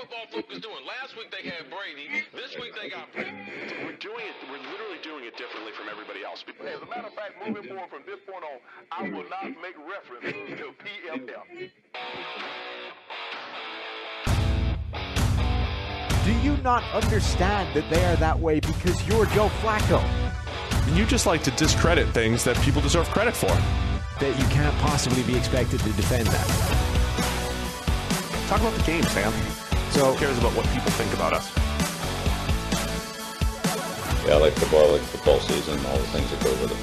football focus doing? Last week they had Brady. This week they got Brady. We're doing it. We're literally doing it differently from everybody else. As a matter of fact, moving forward from this point on, I will not make reference to PFF. Do you not understand that they are that way because you're Joe Flacco? And you just like to discredit things that people deserve credit for. That you can't possibly be expected to defend that. Talk about the game, Sam. So Who cares about what people think about us? Yeah, I like football, I like football season, all the things that go with it.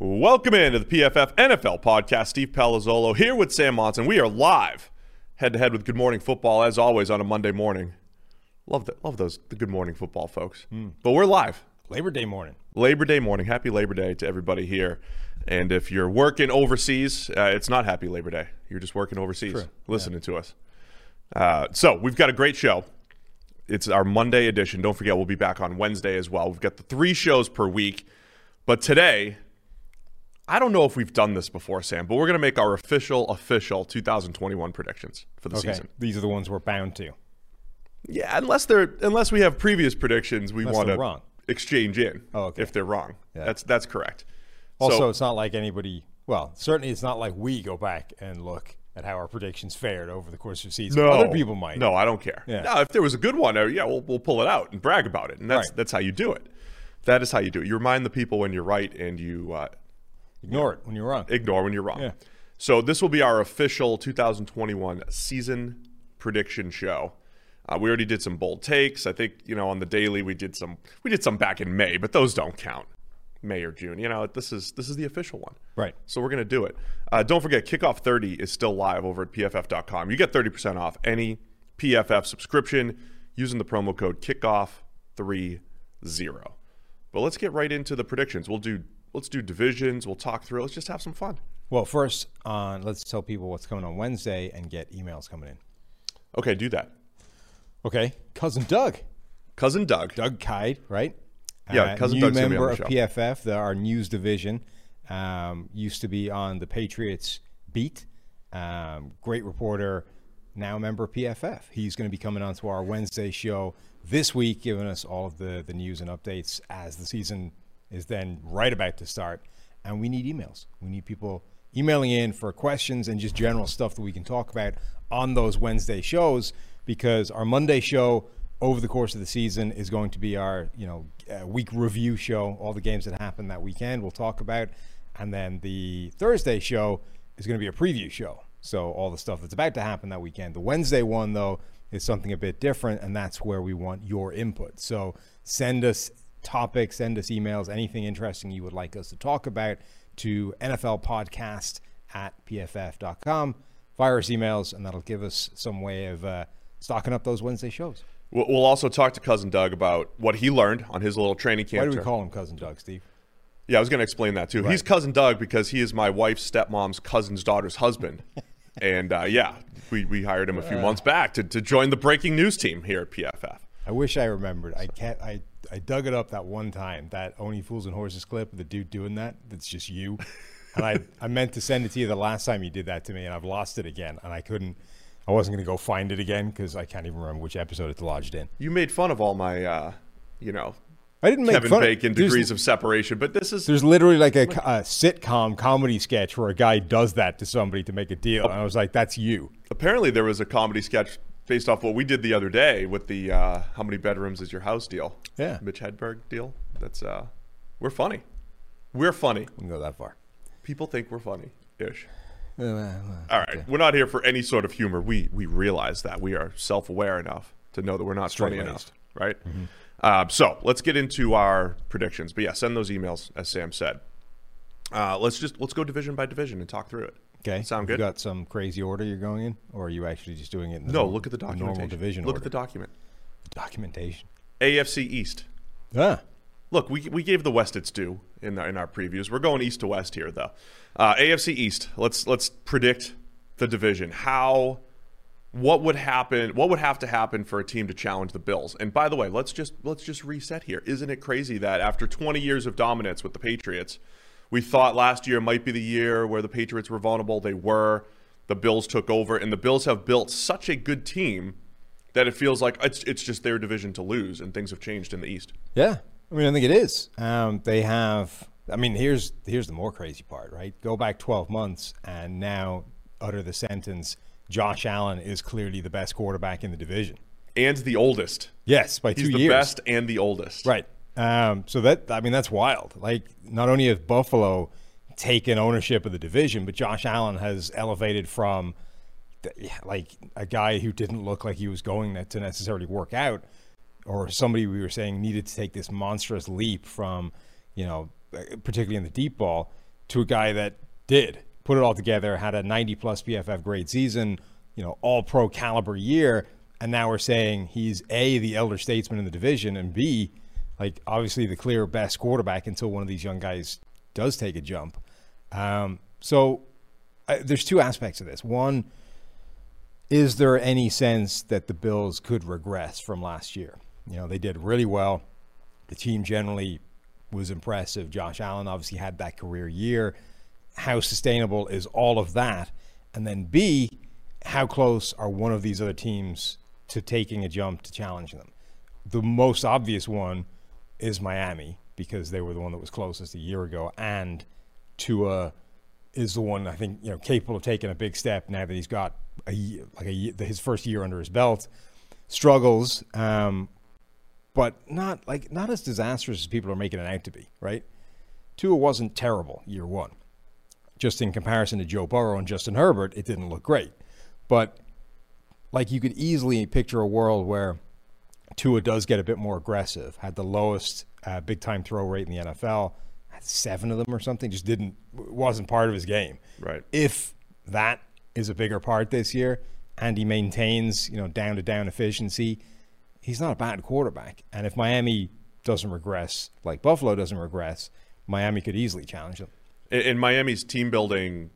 Welcome into the PFF NFL podcast. Steve Palazzolo here with Sam Monson. We are live, head to head with Good Morning Football, as always on a Monday morning. Love that. Love those the Good Morning Football folks. But we're live, Labor Day morning. Labor Day morning. Happy Labor Day to everybody here. And if you're working overseas, uh, it's not Happy Labor Day. You're just working overseas, True. listening to us. Uh, so we've got a great show. It's our Monday edition. Don't forget, we'll be back on Wednesday as well. We've got the three shows per week. But today, I don't know if we've done this before, Sam, but we're going to make our official, official 2021 predictions for the Okay, season. these are the ones we're bound to. Yeah, unless they're unless we have previous predictions, we want to exchange in. Oh, okay. If they're wrong, Yeah. that's that's correct. Also, So- it's not like anybody. Well, certainly, it's not like we go back and look at how our predictions fared over the course of the season. no, Other people might. No, I don't care. Yeah. No, if there was a good one, uh, yeah, we'll, we'll pull it out and brag about it, and that's Right. that's how you do it. That is how you do it. You remind the people when you're right, and you uh, ignore it when you're wrong. ignore when you're wrong. Yeah. So this will be our official 2021 season prediction show. Uh, we already did some bold takes. I think you know on the daily we did some we did some back in May, but those don't count. May or June. You know this is this is the official one. Right. So we're gonna do it. Uh, don't forget, Kickoff 30 is still live over at pff.com. You get 30% off any PFF subscription using the promo code Kickoff30. But let's get right into the predictions. We'll do let's do divisions. We'll talk through. Let's just have some fun. Well, first, on let's tell people what's coming on Wednesday and get emails coming in. Okay, do that. Okay, cousin Doug, Cousin Doug. Doug Kyed, right? Yeah, Cousin new Doug's gonna be on member the of show. PFF, the, our news division. Um, used to be on the Patriots beat. Um, great reporter, now member of PFF. He's going to be coming on to our Wednesday show this week, giving us all of the, the news and updates as the season is then right about to start. And we need emails. We need people emailing in for questions and just general stuff that we can talk about on those Wednesday shows because our Monday show over the course of the season is going to be our you know uh, week review show all the games that happened that weekend we'll talk about. And then the thursday show is going to be a preview show. So all the stuff that's about to happen that weekend. The wednesday one though is something a bit different and that's where we want your input. So send us topics send us emails anything interesting you would like us to talk about to nfl podcast at pff.com fire us emails and that'll give us some way of uh, stocking up those wednesday shows We'll also talk to Cousin Doug about what he learned on his little training camp. Why do we call him cousin Doug, Steve? Yeah, I was going to explain that too. He's Cousin Doug because he is my wife's stepmom's cousin's daughter's husband. and uh, yeah, we, we hired him a few months back to, to join the breaking news team here at PFF. I wish I remembered. I can't. I I dug it up that one time. That only fools and horses clip. The dude doing that. That's just you. And I I meant to send it to you the last time you did that to me, and I've lost it again. And I couldn't. I wasn't going to go find it again because I can't even remember which episode it's lodged in. You made fun of all my, uh, you know, I didn't make Kevin fun. Bacon there's- degrees of separation, but this is There's literally like a, a sitcom comedy sketch where a guy does that to somebody to make a deal, and I was like, "That's you." apparently there was a comedy sketch based off what we did the other day with the uh, how many bedrooms is your house deal. Yeah. Mitch Hedberg deal. That's uh, we're funny. We're funny. We can go that far. People think we're funny ish. All right, we're not here for any sort of humor. We we realize that we are self aware enough to know that we're not funny enough, right? Uh, so let's get into our predictions. But yeah, send those emails as Sam said. Uh, let's just let's go division by division and talk through it. Okay. sound You good? got some crazy order you're going in, or are you actually just doing it? In the no, normal- look at the documentation. normal division. Look order? at the document. documentation. AFC East. Ah, Look, we, we gave the West its due in our, in our previews. We're going East to West here, though. Uh, AFC East. Let's let's predict the division. How what would happen what would have to happen for a team to challenge the Bills? And by the way, let's just let's just reset here. Isn't it crazy that after 20 years of dominance with the Patriots, we thought last year might be the year where the Patriots were vulnerable. They were. The Bills took over and the Bills have built such a good team that it feels like it's it's just their division to lose and things have changed in the East. Yeah, I mean, I think it is. Um, they have. I mean, here's here's the more crazy part, right? Go back 12 months and now utter the sentence: Josh Allen is clearly the best quarterback in the division. And the oldest. Yes, by He's two the best and the oldest. Right. Um, so that I mean that's wild. Like not only has Buffalo taken ownership of the division, but Josh Allen has elevated from th- like a guy who didn't look like he was going to necessarily work out, or somebody we were saying needed to take this monstrous leap from, you know, particularly in the deep ball, to a guy that did put it all together, had a 90 plus PFF grade season, you know, all pro caliber year, and now we're saying he's a the elder statesman in the division, and b like obviously the clear best quarterback until one of these young guys does take a jump. Um, so there's two aspects of this. One, is there any sense that the Bills could regress from last year? You know, they did really well. The team generally was impressive. Josh Allen obviously had that career year. How sustainable is all of that? And then B, how close are one of these other teams to taking a jump to challenge them? The most obvious one is Miami because they were the one that was closest a year ago, and Tua is the one I think you know capable of taking a big step now that he's got a ye- like a his first year under his belt. Struggles, um, but not like not as disastrous as people are making it out to be. Right? Tua wasn't terrible year one. Just in comparison to Joe Burrow and Justin Herbert, it didn't look great. But like you could easily picture a world where Tua does get a bit more aggressive. Had the lowest uh, big time throw rate in the NFL. Had seven of them or something. Just didn't wasn't part of his game. Right. If that is a bigger part this year, and he maintains you know down to down efficiency, he's not a bad quarterback. And if Miami doesn't regress like Buffalo doesn't regress, Miami could easily challenge them. In, in Miami's team building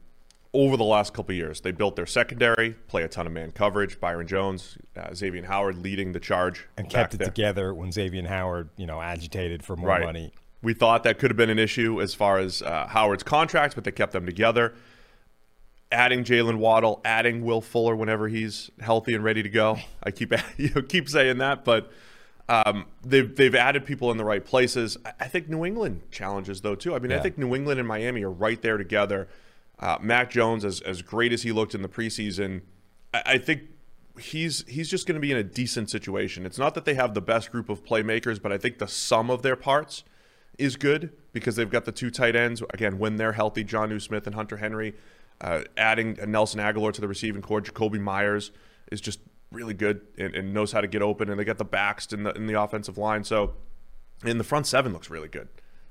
over the last couple of years, they built their secondary, play a ton of man coverage. Byron Jones, uh, Xavien Howard leading the charge And kept it there. together when Xavien Howard, you know, agitated for more Right. money. We thought that could have been an issue as far as uh, Howard's contract, but they kept them together. Adding Jaylen Waddle, adding Will Fuller whenever he's healthy and ready to go. I keep you know, keep saying that, but um, they've they've added people in the right places. I, think New England challenges though too. I mean, I think New England and Miami are right there together. Uh, Mac Jones, as as great as he looked in the preseason, I, I think he's he's just going to be in a decent situation. It's not that they have the best group of playmakers, but I think the sum of their parts is good because they've got the two tight ends again when they're healthy, Jonnu Smith and Hunter Henry. Uh, adding Nelson Agholor to the receiving core, Jakobi Meyers is just really good and, and knows how to get open, and they got the backs in the in the offensive line. So, and the front seven looks really good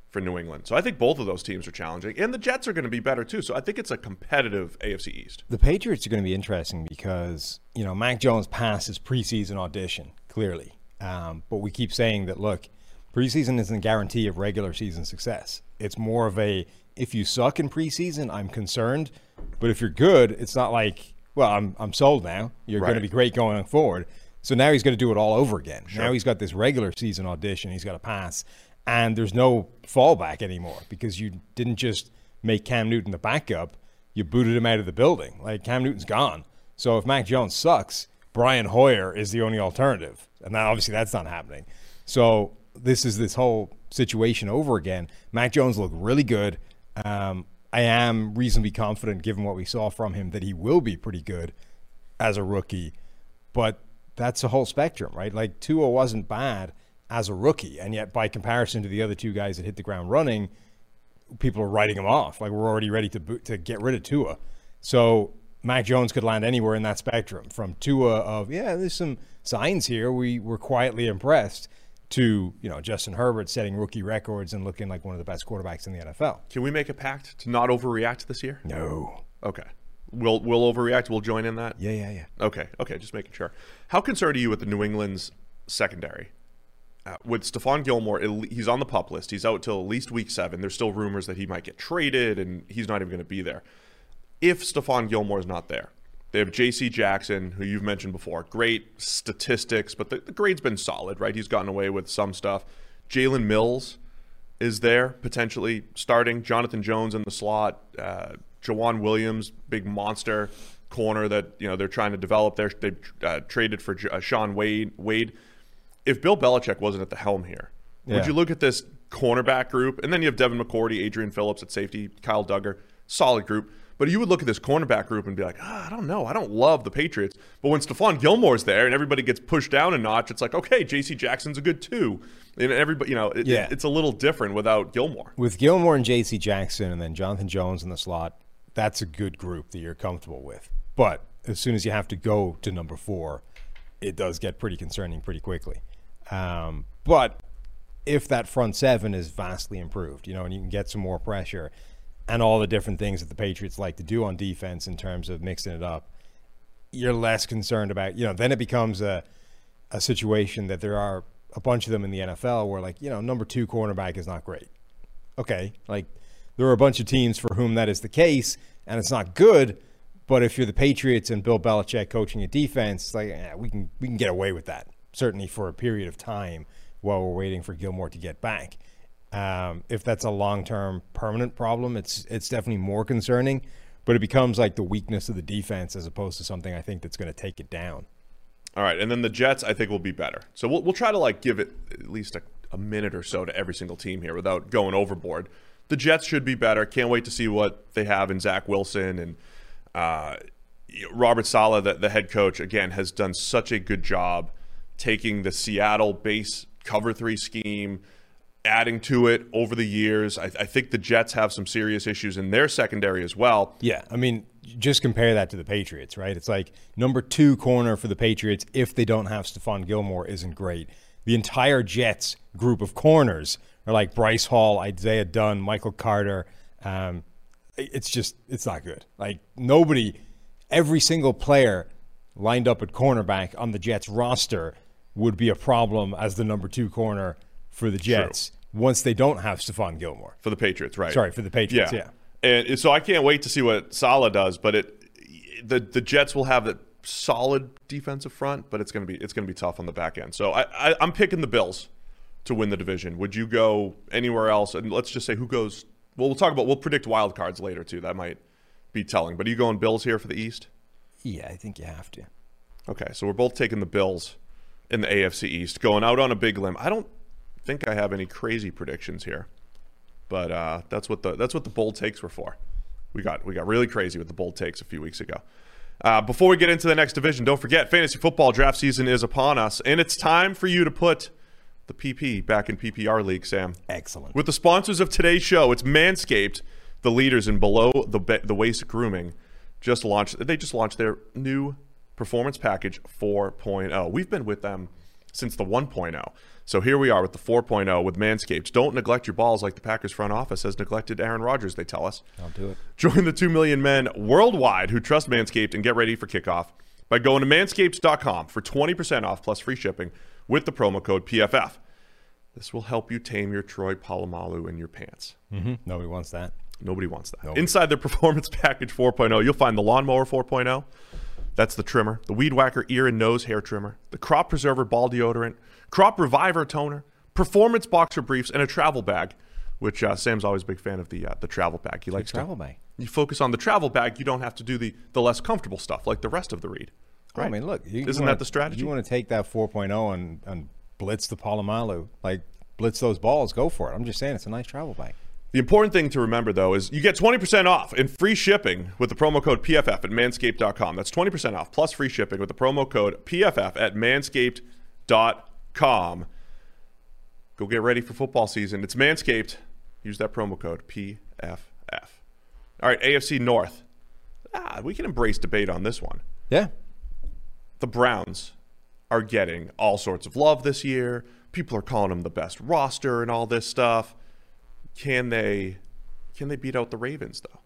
for New England. So I think both of those teams are challenging, and the Jets are going to be better too. So I think it's a competitive AFC East. The Patriots are going to be interesting because you know Mac Jones passed his preseason audition clearly, um, but we keep saying that look, preseason isn't a guarantee of regular season success. It's more of a if you suck in preseason, I'm concerned, but if you're good, it's not like well, I'm I'm sold now. You're going to be great going forward. So now he's going to do it all over again. Now he's got this regular season audition he's got to pass, and there's no fallback anymore because you didn't just make Cam Newton the backup you booted him out of the building. Like Cam Newton's gone. So if Mac Jones sucks, Brian Hoyer is the only alternative. And that obviously that's not happening. So this is this whole situation over again. Mac Jones looked really good. Um, I am reasonably confident, given what we saw from him, that he will be pretty good as a rookie. But that's a whole spectrum, right? Like Tua wasn't bad as a rookie, and yet by comparison to the other two guys that hit the ground running, people are writing him off. Like we're already ready to to get rid of Tua. So Mac Jones could land anywhere in that spectrum, from Tua of yeah, there's some signs here. We were quietly impressed to you know Justin Herbert setting rookie records and looking like one of the best quarterbacks in the NFL. Can we make a pact to not overreact this year? No. Okay. We'll we'll overreact. We'll join in that. Yeah, yeah, yeah. Okay. Okay. Just making sure. How concerned are you with the New England's secondary? Uh, with Stephon Gilmore, he's on the pup list. He's out till at least week seven. There's still rumors that he might get traded, and he's not even going to be there. If Stephon Gilmore is not there, They have J.C. Jackson, who you've mentioned before. Great statistics, but the, the grade's been solid, right? He's gotten away with some stuff. Jalen Mills is there potentially starting. Jonathan Jones in the slot. Uh, Joejuan Williams, big monster corner that you know they're trying to develop. There, they uh, traded for uh, Shaun Wade. Wade. If Bill Belichick wasn't at the helm here, Yeah. would you look at this cornerback group, and then you have Devin McCourty, Adrian Phillips at safety, Kyle Dugger, solid group. But you would look at this cornerback group and be like, ah, I don't know, I don't love the Patriots. But when Stephon Gilmore's there and everybody gets pushed down a notch, it's like, okay, J.C. Jackson's a good two, and everybody, you know, it, Yeah. it's a little different without Gilmore. With Gilmore and J.C. Jackson and then Jonathan Jones in the slot, that's a good group that you're comfortable with. But as soon as you have to go to number four, it does get pretty concerning pretty quickly. Um, but if that front seven is vastly improved, you know, and you can get some more pressure and all the different things that the Patriots like to do on defense in terms of mixing it up, you're less concerned about, you know, then it becomes a, a situation that there are a bunch of them in the NFL where, like, you know, number two cornerback is not great. Okay. Like, there are a bunch of teams for whom that is the case, and it's not good. But if you're the Patriots and Bill Belichick coaching a defense, like eh, we can we can get away with that certainly for a period of time while we're waiting for Gilmore to get back. Um, if that's a long term permanent problem, it's it's definitely more concerning. But it becomes like the weakness of the defense as opposed to something I think that's going to take it down. All right, and then the Jets, I think, will be better. So we'll, we'll try to like give it at least a, a minute or so to every single team here without going overboard. The Jets should be better. Can't wait to see what they have in Zach Wilson and uh, Robert Saleh, the, the head coach. Again, has done such a good job taking the Seattle base cover three scheme, adding to it over the years. I, I think the Jets have some serious issues in their secondary as well. Yeah, I mean, just compare that to the Patriots, right? It's like number two corner for the Patriots if they don't have Stephon Gilmore isn't great. The entire Jets group of corners are like Bryce Hall, Isaiah Dunn, Michael Carter. Um, it's just it's not good. Like nobody, every single player lined up at cornerback on the Jets roster would be a problem as the number two corner for the Jets once they don't have Stephon Gilmore. for the Patriots, right? Sorry, for the Patriots, yeah. yeah. And so I can't wait to see what Saleh does, but it the the Jets will have that solid defensive front, but it's gonna be it's gonna be tough on the back end. So I, I I'm picking the Bills to win the division. Would you go anywhere else? And let's just say who goes. Well, we'll talk about we'll predict wild cards later too. That might be telling. But are you going Bills here for the East? Yeah, I think you have to. Okay, so we're both taking the Bills in the AFC East, going out on a big limb. I don't think I have any crazy predictions here, but uh, that's what the that's what the bold takes were for. We got we got really crazy with the bold takes a few weeks ago. Uh, before we get into the next division, don't forget fantasy football draft season is upon us, and it's time for you to put the PP back in PPR league, Sam. Excellent. With the sponsors of today's show, it's Manscaped, the leaders in below the ba- the waist grooming. Just launched. They just launched their new performance package 4.0. We've been with them since the 1.0. So here we are with the 4.0 with Manscaped. Don't neglect your balls like the Packers front office has neglected Aaron Rodgers. They tell us. I'll do it. Join the 2 million men worldwide who trust Manscaped and get ready for kickoff by going to manscaped.com for 20% off plus free shipping with the promo code PFF. This will help you tame your Troy Polamalu in your pants. Mm-hmm. Nobody wants that. Nobody wants that. Nobody. Inside their Performance Package 4.0, you'll find the Lawnmower 4.0. That's the trimmer, the Weed Whacker ear and nose hair trimmer, the Crop Preserver ball deodorant, Crop Reviver toner, Performance boxer briefs, and a travel bag. Which uh, Sam's always a big fan of the uh, the travel bag. He likes travel to, bag. You focus on the travel bag. You don't have to do the the less comfortable stuff like the rest of the read. Oh, I mean, look, you Isn't wanna- that the strategy? You want to take that 4.0 and, and blitz the Polamalu, like blitz those balls, go for it. I'm just saying, it's a nice travel bag. The important thing to remember, though, is you get 20% off and free shipping with the promo code PFF at manscaped.com. That's 20% off plus free shipping with the promo code PFF at manscaped.com. Go get ready for football season. It's Manscaped. Use that promo code PFF. All right, AFC North. Ah, we can embrace debate on this one Yeah. the Browns are getting all sorts of love this year. People are calling them the best roster and all this stuff. Can they can they beat out the Ravens though?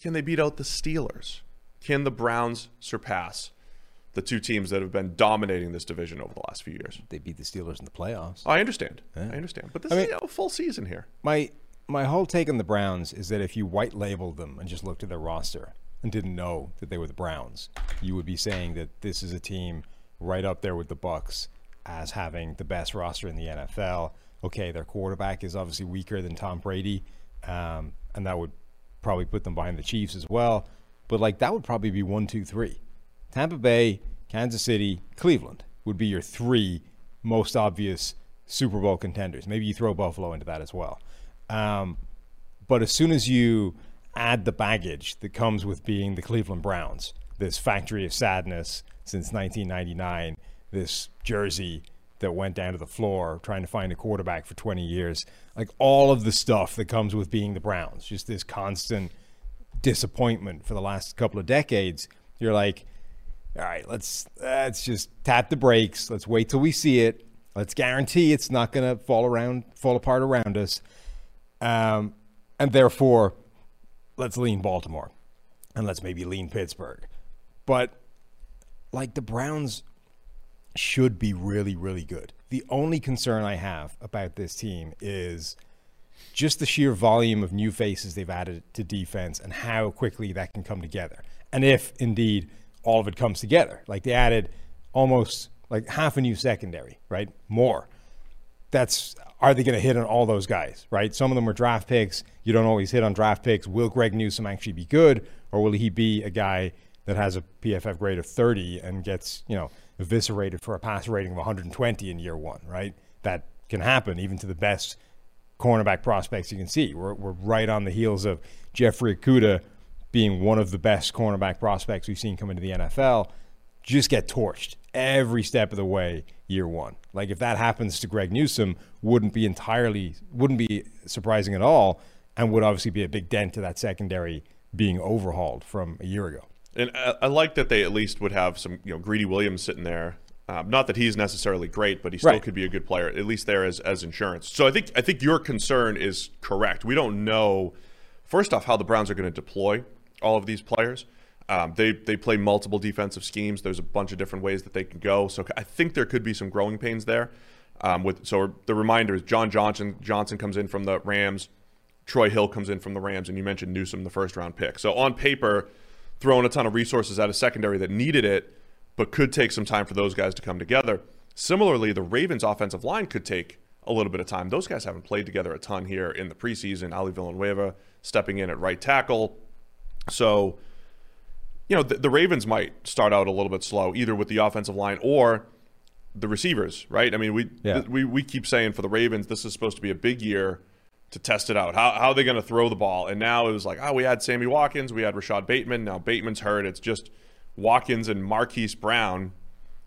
Can they beat out the Steelers? Can the Browns surpass the two teams that have been dominating this division over the last few years? They beat the Steelers in the playoffs. I understand. I understand. But this I is you know, a full season here. My my whole take on the Browns is that if you white labeled them and just looked at their roster, and didn't know that they were the Browns, you would be saying that this is a team right up there with the Bucks as having the best roster in the NFL. Okay, their quarterback is obviously weaker than Tom Brady, um, and that would probably put them behind the Chiefs as well. But like that would probably be one, two, three. Tampa Bay, Kansas City, Cleveland would be your three most obvious Super Bowl contenders. Maybe you throw Buffalo into that as well. Um, but as soon as you add the baggage that comes with being the Cleveland Browns, this factory of sadness since 1999, this jersey that went down to the floor trying to find a quarterback for 20 years, like all of the stuff that comes with being the Browns, just this constant disappointment for the last couple of decades. You're like, all right, let's let's just tap the brakes. Let's wait till we see it. Let's guarantee it's not going to fall around, fall apart around us. Um, and therefore, let's lean Baltimore, and let's maybe lean Pittsburgh. But like the Browns should be really, really good. The only concern I have about this team is just the sheer volume of new faces they've added to defense and how quickly that can come together. And if indeed all of it comes together, like they added almost like half a new secondary, right? More. That's are they going to hit on all those guys, right? Some of them are draft picks. You don't always hit on draft picks. Will Greg Newsome actually be good, or will he be a guy that has a PFF grade of 30 and gets, you know, eviscerated for a pass rating of 120 in year one, right? That can happen even to the best cornerback prospects you can see. We're, we're right on the heels of Jeffrey Okudah being one of the best cornerback prospects we've seen come into the NFL. Just get torched every step of the way year one. Like if that happens to Greg Newsome, wouldn't be entirely wouldn't be surprising at all, and would obviously be a big dent to that secondary being overhauled from a year ago. And I, I like that they at least would have some, you know, Greedy Williams sitting there. Um, not that he's necessarily great, but he still Right. could be a good player, at least there as, as insurance. So I think I think your concern is correct. We don't know, first off, how the Browns are going to deploy all of these players. Um, they they play multiple defensive schemes. There's a bunch of different ways that they can go. So I think there could be some growing pains there. Um, with so the reminder is John Johnson Johnson comes in from the Rams, Troy Hill comes in from the Rams, and you mentioned Newsome, the first round pick. So on paper, throwing a ton of resources at a secondary that needed it, but could take some time for those guys to come together. Similarly, the Ravens' offensive line could take a little bit of time. Those guys haven't played together a ton here in the preseason. Ali Villanueva stepping in at right tackle. So, you know, the, the Ravens might start out a little bit slow, either with the offensive line or the receivers, right? I mean, we Yeah. th- we, we keep saying for the Ravens, this is supposed to be a big year to test it out. How, how are they going to throw the ball? And now it was like, oh, we had Sammy Watkins, we had Rashod Bateman. Now Bateman's hurt. It's just Watkins and Marquise Brown,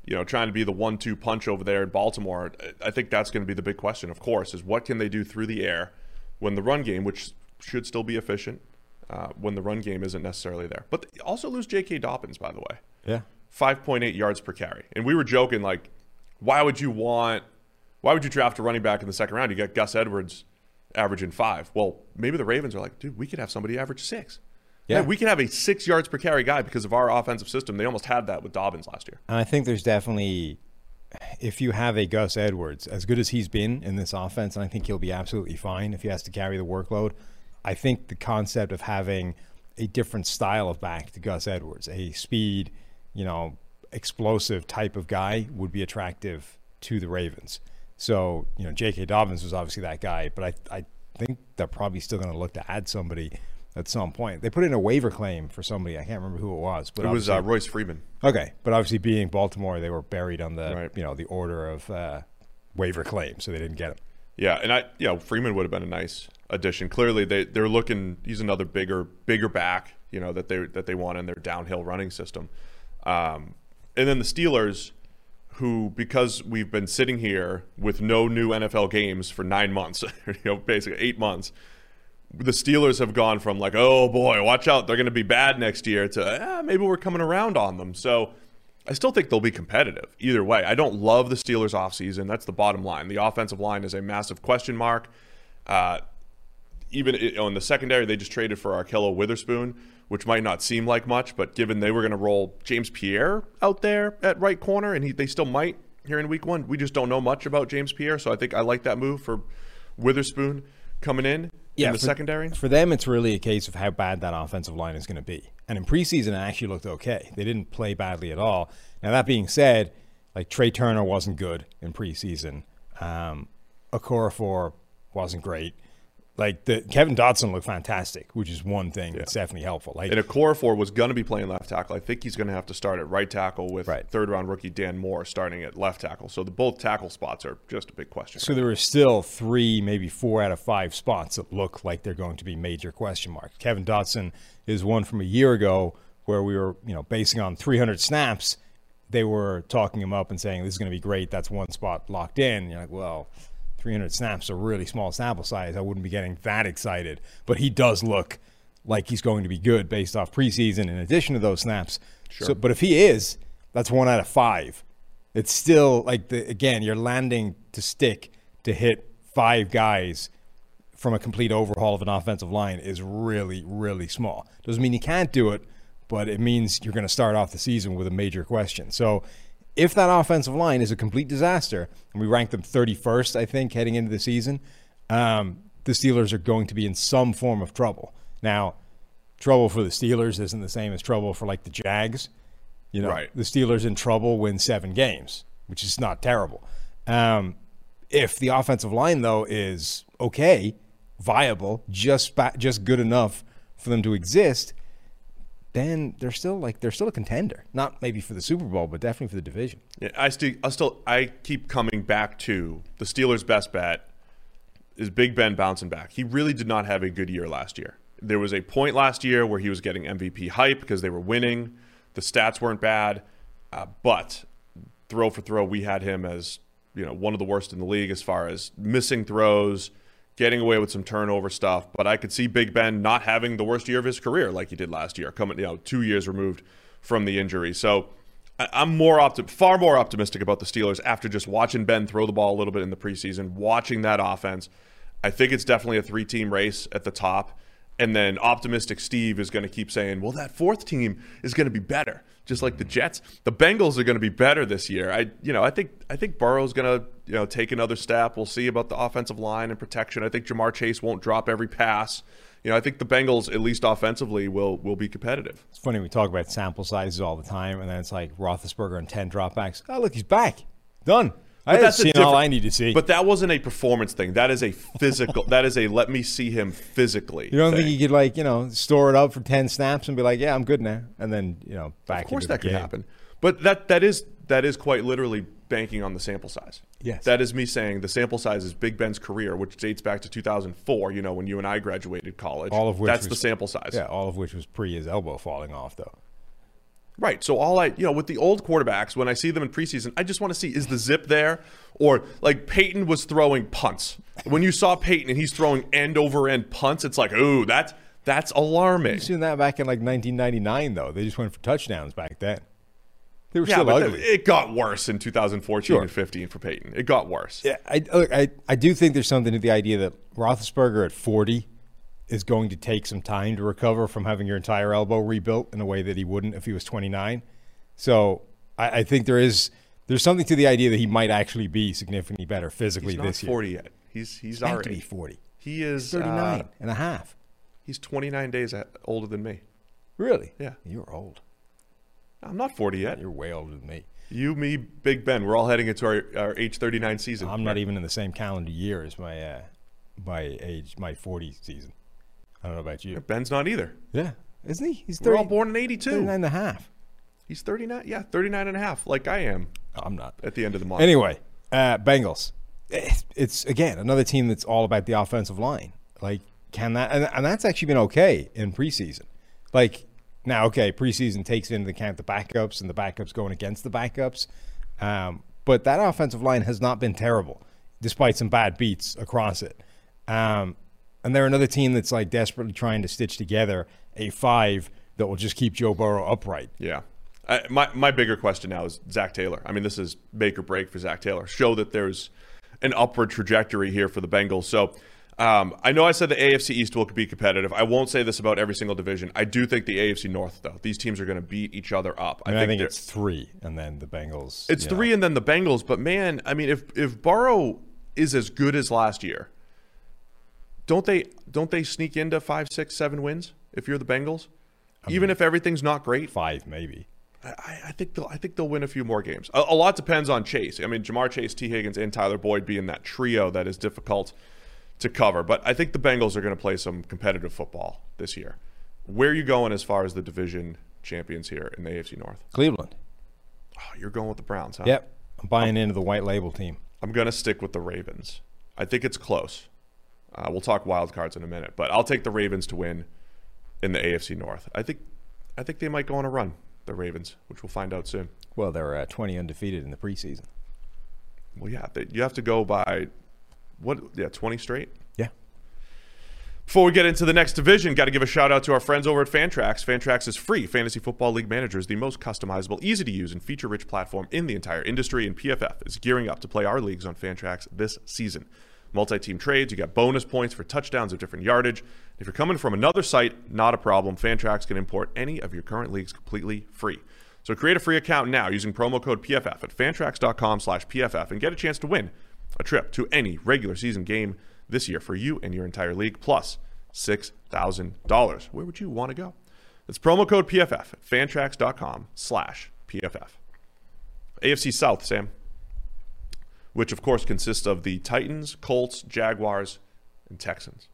you know, trying to be the one-two punch over there in Baltimore. I think that's going to be the big question, of course, is what can they do through the air when the run game, which should still be efficient, uh, when the run game isn't necessarily there. But they also lose J.K. Dobbins, by the way. Yeah. 5.8 yards per carry. And we were joking, like, why would you want, why would you draft a running back in the second round? You got Gus Edwards averaging five. Well, maybe the Ravens are like, dude, we could have somebody average six. Yeah. Hey, we could have a six yards per carry guy because of our offensive system. They almost had that with Dobbins last year. And I think there's definitely, if you have a Gus Edwards, as good as he's been in this offense, and I think he'll be absolutely fine if he has to carry the workload. I think the concept of having a different style of back to Gus Edwards, a speed, you know, explosive type of guy would be attractive to the Ravens. So, you know, J.K. Dobbins was obviously that guy, but I, I think they're probably still going to look to add somebody at some point. They put in a waiver claim for somebody. I can't remember who it was, but It was uh, Royce Freeman. Okay, but obviously being Baltimore, they were buried on the Right. you know the order of uh, waiver claim, so they didn't get him. Yeah, and I, you know, Freeman would have been a nice addition. Clearly, they they're looking. He's another bigger bigger back, you know, that they that they want in their downhill running system. Um, and then the Steelers, who because we've been sitting here with no new NFL games for nine months, you know, basically eight months. The Steelers have gone from like, oh boy, watch out, they're going to be bad next year, to ah, maybe we're coming around on them. So I still think they'll be competitive either way. I don't love the Steelers offseason. That's the bottom line. The offensive line is a massive question mark. Uh, even on the secondary, they just traded for Ahkello Witherspoon, which might not seem like much, but given they were going to roll James Pierre out there at right corner, and he, they still might here in week one, we just don't know much about James Pierre. So I think I like that move for Witherspoon coming in. In the for, secondary. For them, it's really a case of how bad that offensive line is going to be. And in preseason, it actually looked okay. They didn't play badly at all. Now, that being said, like Trai Turner wasn't good in preseason. Um, Okorafor wasn't great. Like the Kevin Dotson looked fantastic, which is one thing that's definitely helpful. Like And Okorafor was going to be playing left tackle. I think he's going to have to start at right tackle with Right. third round rookie Dan Moore starting at left tackle. So the both tackle spots are just a big question. So there were still three, maybe four out of five spots that look like they're going to be major question marks. Kevin Dotson is one from a year ago where we were, you know, basing on 300 snaps. They were talking him up and saying this is going to be great. That's one spot locked in. And you're like, well, 300 snaps are a really small sample size. I wouldn't be getting that excited. But he does look like he's going to be good based off preseason. In addition to those snaps, sure. So, but if he is, that's one out of five it's still like the again you're landing to stick to hit five guys from a complete overhaul of an offensive line is really really small doesn't mean you can't do it but it means you're going to start off the season with a major question so if that offensive line is a complete disaster and we rank them 31st i think heading into the season um, the steelers are going to be in some form of trouble now trouble for the steelers isn't the same as trouble for like the jags you know, Right. the Steelers in trouble win seven games, which is not terrible. Um, if the offensive line though is okay, viable, just just good enough for them to exist, then they're still like they're still a contender. Not maybe for the Super Bowl, but definitely for the division. Yeah, I still, I still, I keep coming back to the Steelers' best bet is Big Ben bouncing back. He really did not have a good year last year. There was a point last year where he was getting MVP hype because they were winning. The stats weren't bad, uh, but throw for throw, we had him as you know one of the worst in the league as far as missing throws, getting away with some turnover stuff. But I could see Big Ben not having the worst year of his career like he did last year, coming you know two years removed from the injury. So I'm more optim- far more optimistic about the Steelers after just watching Ben throw the ball a little bit in the preseason, watching that offense. I think it's definitely a three-team race at the top. And then optimistic Steve is going to keep saying, "Well, that fourth team is going to be better, just like the Jets. The Bengals are going to be better this year." I, you know, I think I think Burrow's going to, you know, take another step. We'll see about the offensive line and protection. I think Ja'Marr Chase won't drop every pass. You know, I think the Bengals, at least offensively, will will be competitive. It's funny we talk about sample sizes all the time, and then it's like Roethlisberger and ten dropbacks. Oh, look, he's back, done. I But a seen all I need to see. But that wasn't a performance thing. That is a physical. that is a let me see him physically. you don't thing. think you could like you know store it up for ten snaps and be like, yeah, I'm good now, and then you know back. Of course, that could game. happen. But that that is that is quite literally banking on the sample size. Yes. that is me saying the sample size is Big Ben's career, which dates back to 2004. You know, when you and I graduated college. All of which that's the sample size. Yeah, all of which was pre his elbow falling off though. Right. So all I, you know, with the old quarterbacks, when I see them in preseason, I just want to see is the zip there, or like Peyton was throwing punts. When you saw Peyton and he's throwing end over end punts, it's like, ooh, that's that's alarming. You seen that back in like 1999 though. They just went for touchdowns back then. They were Yeah, still but ugly. th- it got worse in 2014 Sure. and 15 for Peyton. It got worse. Yeah, I, look, I, I do think there's something to the idea that Roethlisberger at 40 is going to take some time to recover from having your entire elbow rebuilt in a way that he wouldn't if he was 29. So I, I think there is there's something to the idea that he might actually be significantly better physically He's not this year. 40 yet. He's he's He's meant our to be 40. He is 39 uh, and a half. he's 29 days older than me. Really? Yeah. You're old. I'm not 40 yet. You're way older than me. You, me, Big Ben. We're all heading into our, our age 39 season. I'm not even in the same calendar year as my uh, my age, my 40 season. I don't know about you. Ben's not either. Yeah. Isn't he? He's 30, We're all born in 82. 39 and a half. He's 39. Yeah, 39 and a half, like I am I'm not. at the end of the month. Anyway, uh, Bengals. It's again another team that's all about the offensive line. Like, can that and, and that's actually been okay in preseason. Like now, okay, preseason takes into account the backups and the backups going against the backups, um, but that offensive line has not been terrible, despite some bad beats across it. Um, and they're another team that's like desperately trying to stitch together a five that will just keep Joe Burrow upright. Yeah. I, my, my bigger question now is Zac Taylor. I mean, this is make or break for Zac Taylor. Show that there's an upward trajectory here for the Bengals. So um, I know I said the AFC East will be competitive. I won't say this about every single division. I do think the AFC North, though, these teams are going to beat each other up. I, mean, I think they're- it's three, and then the Bengals. It's you know. three and then the Bengals. But man, I mean, if if Burrow is as good as last year, don't they don't they sneak into five, six, seven wins if you're the Bengals? Even if everything's not great, Five, maybe. I, I think they'll I think they'll win a few more games. A, a lot depends on Chase. I mean, Ja'Marr Chase, Tee Higgins, and Tyler Boyd being that trio that is difficult to cover. But I think the Bengals are going to play some competitive football this year. Where are you going as far as the division champions here in the AFC North? Cleveland. Oh, you're going with the Browns, huh? Yep. I'm buying into the white label team. I'm going to stick with the Ravens. I think it's close. Uh, we'll talk wild cards in a minute, but I'll take the Ravens to win in the AFC North. I think I think they might go on a run, the Ravens, which we'll find out soon. Well, they're uh, 20 undefeated in the preseason. Well, yeah, they, you have to go by what? Yeah, 20 straight. Yeah. Before we get into the next division, got to give a shout out to our friends over at Fantrax. Fantrax is free. Fantasy Football League Manager is the most customizable, easy to use, and feature rich platform in the entire industry, and PFF is gearing up to play our leagues on Fantrax this season. Multi team trades, you got bonus points for touchdowns of different yardage. If you're coming from another site, not a problem. Fantrax can import any of your current leagues completely free. So create a free account now using promo code PFF at fantrax.com slash PFF and get a chance to win a trip to any regular season game this year for you and your entire league, plus $6,000. Where would you want to go? It's promo code PFF at fantrax.com slash PFF. AFC South, Sam, which of course consists of the Titans, Colts, Jaguars, and Texans.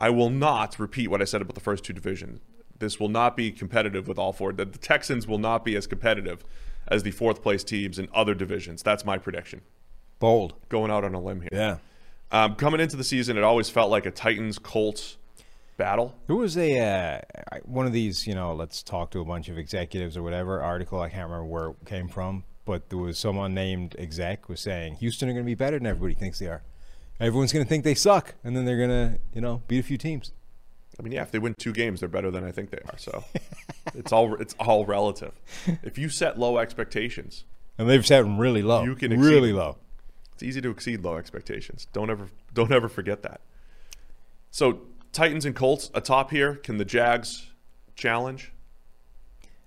I will not repeat what I said about the first two divisions. This will not be competitive with all four. The, the Texans will not be as competitive as the fourth place teams in other divisions. That's my prediction. Bold. Going out on a limb here. Yeah. Um, coming into the season, it always felt like a Titans Colts battle. There was a uh, one of these, you know, let's talk to a bunch of executives or whatever article. I can't remember where it came from, but there was someone named exec was saying Houston are going to be better than everybody thinks they are. Everyone's going to think they suck, and then they're going to, you know, beat a few teams. I mean, yeah, if they win two games, they're better than I think they are. So it's all it's all relative. If you set low expectations, And they've set them really low. You can exceed really low. it's easy to exceed low expectations. Don't ever don't ever forget that. So Titans and Colts atop here. Can the Jags challenge?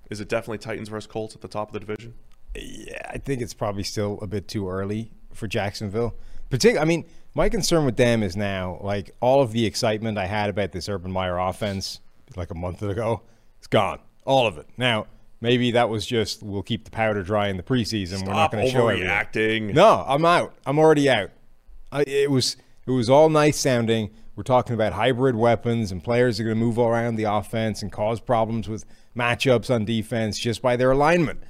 Is it definitely Titans versus Colts at the top of the division? Yeah, I think it's probably still a bit too early for Jacksonville. Particular, I mean, my concern with them is now like all of the excitement I had about this Urban Meyer offense like a month ago, it's gone. All of it. Now, maybe that was just we'll keep the powder dry in the preseason. We're not going to show overreacting. No, I'm out. I'm already out. I, it was it was all nice sounding. We're talking about hybrid weapons and players are going to move around the offense and cause problems with matchups on defense just by their alignment.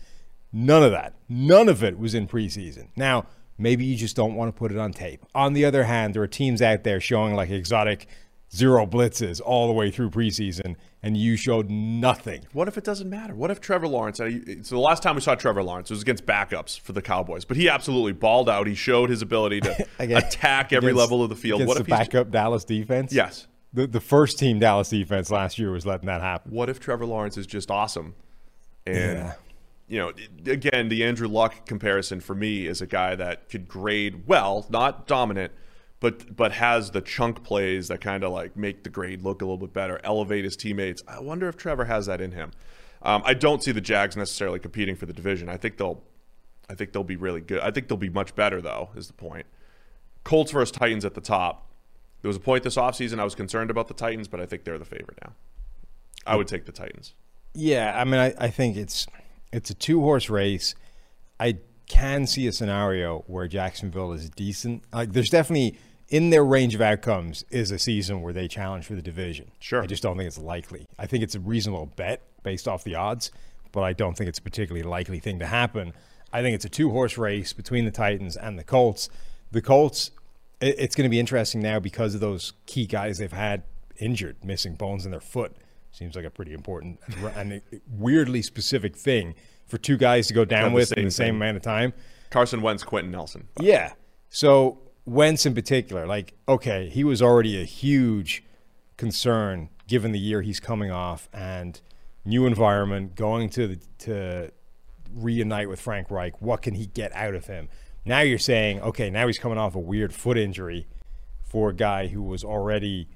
None of that. None of it was in preseason. Now, maybe you just don't want to put it on tape. On the other hand, there are teams out there showing like exotic zero blitzes all the way through preseason, and you showed nothing. What if it doesn't matter? What if Trevor Lawrence? uh, So the last time we saw Trevor Lawrence was against backups for the Cowboys, but he absolutely balled out. He showed his ability to attack every against- level of the field. What the if he's, backup Dallas defense? Yes. The, the first team Dallas defense last year was letting that happen. What if Trevor Lawrence is just awesome? And Yeah. You know, again, the Andrew Luck comparison for me is a guy that could grade well, not dominant, but but has the chunk plays that kind of like make the grade look a little bit better, elevate his teammates. I wonder if Trevor has that in him. Um, I don't see the Jags necessarily competing for the division. I think they'll, I think they'll be really good. I think they'll be much better though. Is the point? Colts versus Titans at the top. There was a point this offseason I was concerned about the Titans, but I think they're the favorite now. I would take the Titans. Yeah, I mean, I, I think it's it's a two horse race. I can see a scenario where Jacksonville is decent. Like, there's definitely in their range of outcomes is a season where they challenge for the division. Sure. I just don't think it's likely. I think it's a reasonable bet based off the odds, but I don't think it's a particularly likely thing to happen. I think it's a two horse race between the Titans and the Colts. The Colts, it's going to be interesting now because of those key guys they've had injured, missing bones in their foot. Seems like a pretty important and weirdly specific thing for two guys to go down with in the same thing. amount of time. Carson Wentz, Quenton Nelson. Yeah. So Wentz in particular, like, okay, he was already a huge concern given the year he's coming off and new environment, going to the, to reunite with Frank Reich. What can he get out of him? Now you're saying, okay, now he's coming off a weird foot injury for a guy who was already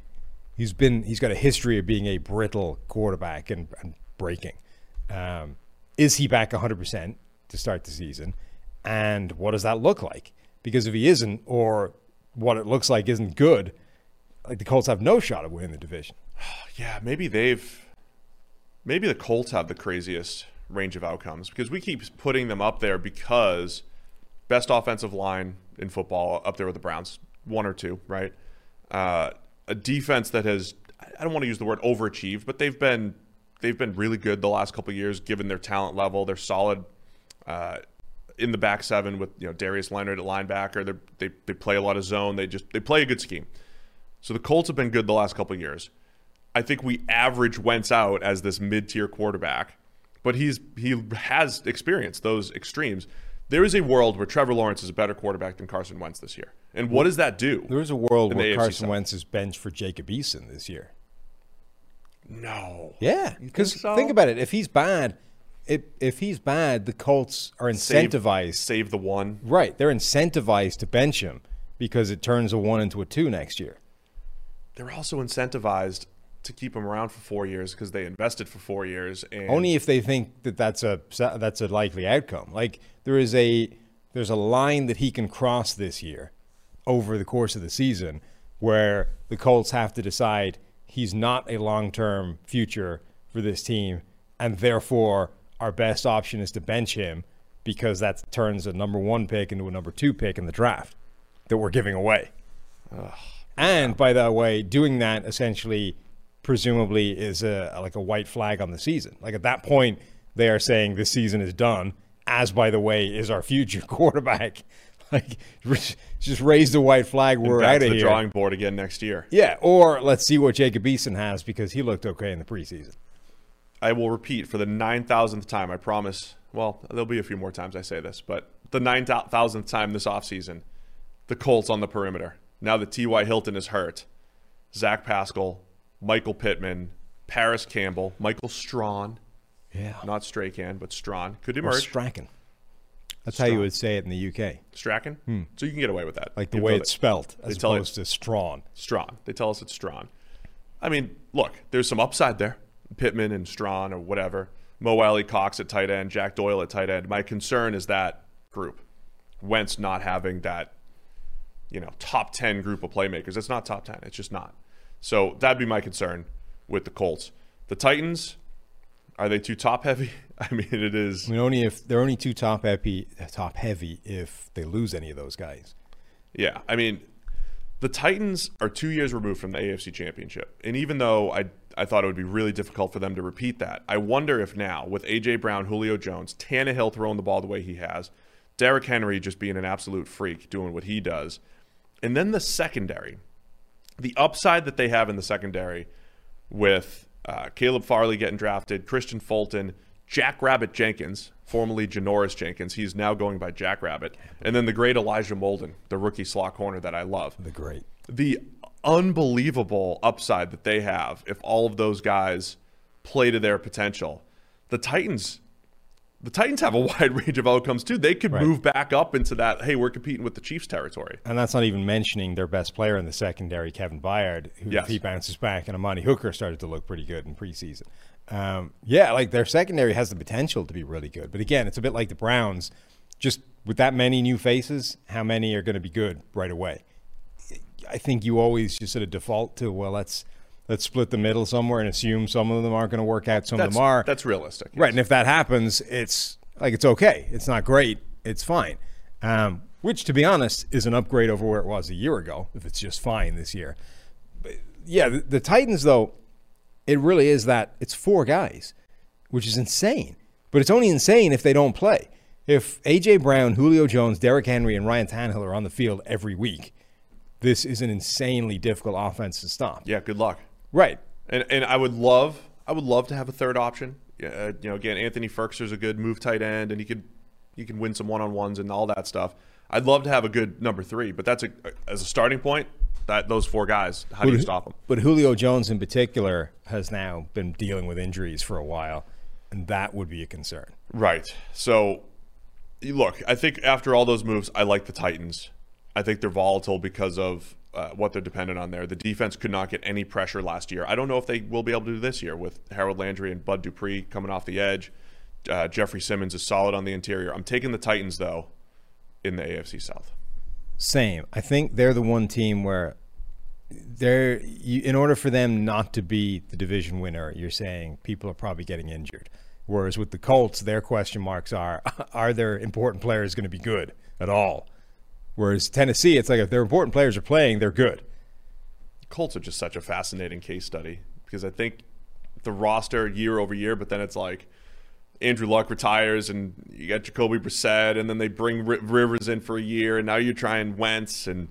he's been he's got a history of being a brittle quarterback and, and breaking. Um, is he back 100% to start the season? And what does that look like? Because if he isn't, or what it looks like isn't good, like the Colts have no shot of winning the division. Yeah, maybe they've maybe the Colts have the craziest range of outcomes because we keep putting them up there because best offensive line in football up there with the Browns, one or two, right? Uh, a defense that has I don't want to use the word overachieved, but they've been they've been really good the last couple years given their talent level. They're solid uh, in the back seven with you know Darius Leonard at linebacker. They're, they they play a lot of zone. They just they play a good scheme. So the Colts have been good the last couple years. I think we average Wentz out as this mid-tier quarterback, but he's he has experienced those extremes. There is a world where Trevor Lawrence is a better quarterback than Carson Wentz this year. And what does that do? There is a world where Carson South? Wentz is benched for Jacob Eason this year. No. Yeah, because so? think about it. If he's bad, if if he's bad, the Colts are Save- incentivized. Save the one. Right, they're incentivized to bench him because it turns a one into a two next year. They're also incentivized to keep him around for four years because they invested for four years. And Only if they think that that's a that's a likely outcome. Like there is a there's a line that he can cross this year over the course of the season where the Colts have to decide he's not a long-term future for this team and therefore our best option is to bench him because that turns a number 1 pick into a number 2 pick in the draft that we're giving away. And by the way, doing that essentially, presumably, is a like a white flag on the season. Like at that point, they are saying this season is done. As by the way, is our future quarterback. Like just raise the white flag. We're out of the here. drawing board again next year. Yeah, or let's see what Jacob Eason has because he looked okay in the preseason. I will repeat for the 9,000th time, I promise. Well, there'll be a few more times I say this, but the 9,000th time this offseason, the Colts on the perimeter. Now that T.Y. Hilton is hurt, Zach Pascal, Michael Pittman, Parris Campbell, Michael Strawn, Yeah, not Stracan, but Strawn, could or emerge. Strachan. That's how you would say it in the UK, Strachan? Hmm. So you can get away with that. like the way it's spelt, as tell you- opposed to Strawn. Strawn. They tell us it's Strawn. I mean, look, there's some upside there. Pittman and Strawn or whatever. Mo Alie-Cox at tight end, Jack Doyle at tight end. My concern is that group. Wentz not having that, you know, top 10 group of playmakers. It's not top 10. It's just not. So that'd be my concern with the Colts. The Titans, are they too top heavy? I mean, it is. I mean, only if they're only too top heavy, top heavy if they lose any of those guys. Yeah, I mean, the Titans are two years removed from the AFC Championship, and even though I I thought it would be really difficult for them to repeat that, I wonder if now with AJ Brown, Julio Jones, Tannehill throwing the ball the way he has, Derrick Henry just being an absolute freak doing what he does, and then the secondary, the upside that they have in the secondary with uh, Caleb Farley getting drafted, Kristian Fulton, Jack Rabbit Jenkins, formerly Janoris Jenkins. He's now going by Jack Rabbit. And then the great Elijah Molden, the rookie slot corner that I love. The great. The unbelievable upside that they have if all of those guys play to their potential. The Titans. The Titans have a wide range of outcomes too. They could Right. move back up into that. Hey, we're competing with the Chiefs territory. And that's not even mentioning their best player in the secondary, Kevin Byard, who Yes. he bounces back, and Amani Hooker started to look pretty good in preseason. Um, yeah, like their secondary has the potential to be really good. But again, it's a bit like the Browns. Just with that many new faces, how many are going to be good right away? I think you always just sort of default to well, let's let's split the middle somewhere and assume some of them aren't going to work out, some That's of them are. that's realistic. Right, and if that happens, it's like it's okay. It's not great. It's fine. Um, which, to be honest, is an upgrade over where it was a year ago. If it's just fine this year, but yeah, the, the Titans though, it really is that it's four guys, which is insane. But it's only insane if they don't play. If AJ Brown, Julio Jones, Derrick Henry, and Ryan Tannehill are on the field every week, this is an insanely difficult offense to stop. Yeah, good luck. Right. And and I would love I would love to have a third option. Yeah, Uh, you know, again, Anthony Firkser's a good move tight end, and he could he can win some one on ones and all that stuff. I'd love to have a good number three, but that's a as a starting point. That those four guys, how do you stop them? But Julio Jones in particular has now been dealing with injuries for a while, and that would be a concern. Right. So, look, I think after all those moves, I like the Titans. I think they're volatile because of uh, what they're dependent on there. The defense could not get any pressure last year. I don't know if they will be able to do this year with Harold Landry and Bud Dupree coming off the edge. Uh, Jeffrey Simmons is solid on the interior. I'm taking the Titans, though, in the AFC South. Same. I think they're the one team where They're you, in order for them not to be the division winner. You're saying people are probably getting injured. Whereas with the Colts, their question marks are: Are their important players going to be good at all? Whereas Tennessee, it's like if their important players are playing, they're good. Colts are just such a fascinating case study because I think the roster year over year, but then it's like Andrew Luck retires and you got Jacoby Brissett, and then they bring Rivers in for a year, and now you're trying Wentz, and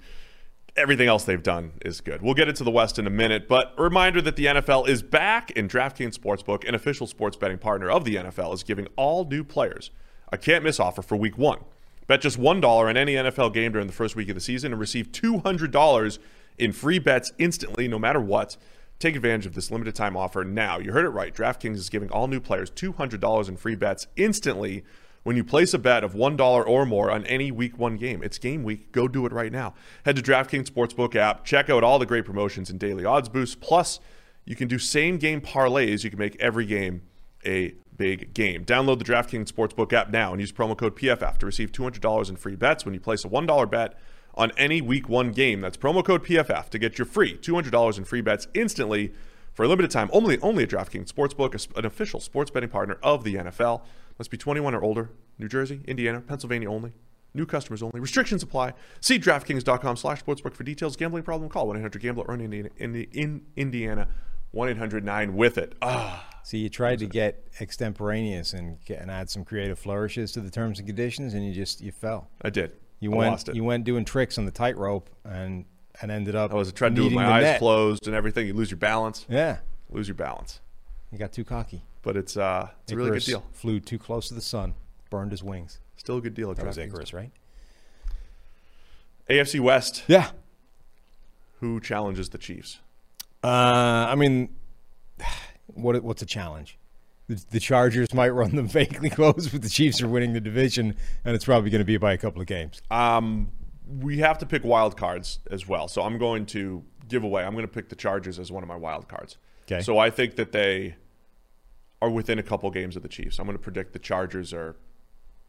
everything else they've done is good. We'll get into the West in a minute, but a reminder that the NFL is back, and DraftKings Sportsbook, an official sports betting partner of the NFL, is giving all new players a can't miss offer for week one. Bet just $1 on any NFL game during the first week of the season and receive $200 in free bets instantly, no matter what. Take advantage of this limited time offer now. You heard it right. DraftKings is giving all new players $200 in free bets instantly when you place a bet of $1 or more on any week one game. It's game week. Go do it right now. Head to DraftKings Sportsbook app, check out all the great promotions and daily odds boosts. Plus, you can do same game parlays. You can make every game a big game. Download the DraftKings Sportsbook app now and use promo code PFF to receive $200 in free bets when you place a $1 bet on any week one game. That's promo code PFF to get your free $200 in free bets instantly for a limited time only, only at DraftKings Sportsbook, an official sports betting partner of the NFL. Must be 21 or older. New Jersey, Indiana, Pennsylvania only. New customers only. Restrictions apply. See DraftKings.com slash sportsbook for details. Gambling problem? Call 1-800-GAMBLER or in Indiana, in, in Indiana 1-800-9-WITH-IT. Ah, See, you tried to get extemporaneous and get, and add some creative flourishes to the terms and conditions, and you just you fell. I did. You I went lost it. you went doing tricks on the tightrope and and ended up. I was trying to do it with my eyes net. closed and everything. You lose your balance. Yeah, Lose your balance. you got too cocky. But it's uh, it's a really good deal. Flew too close to the sun, burned his wings. Still a good deal at That was. Icarus, right? AFC West. Yeah. Who challenges the Chiefs? Uh, I mean, what what's a challenge? The, the Chargers might run them vaguely close, but the Chiefs are winning the division, and it's probably going to be by a couple of games. Um, we have to pick wild cards as well. So I'm going to give away. I'm going to pick the Chargers as one of my wild cards. Okay. So I think that they are within a couple games of the Chiefs. I'm going to predict the Chargers are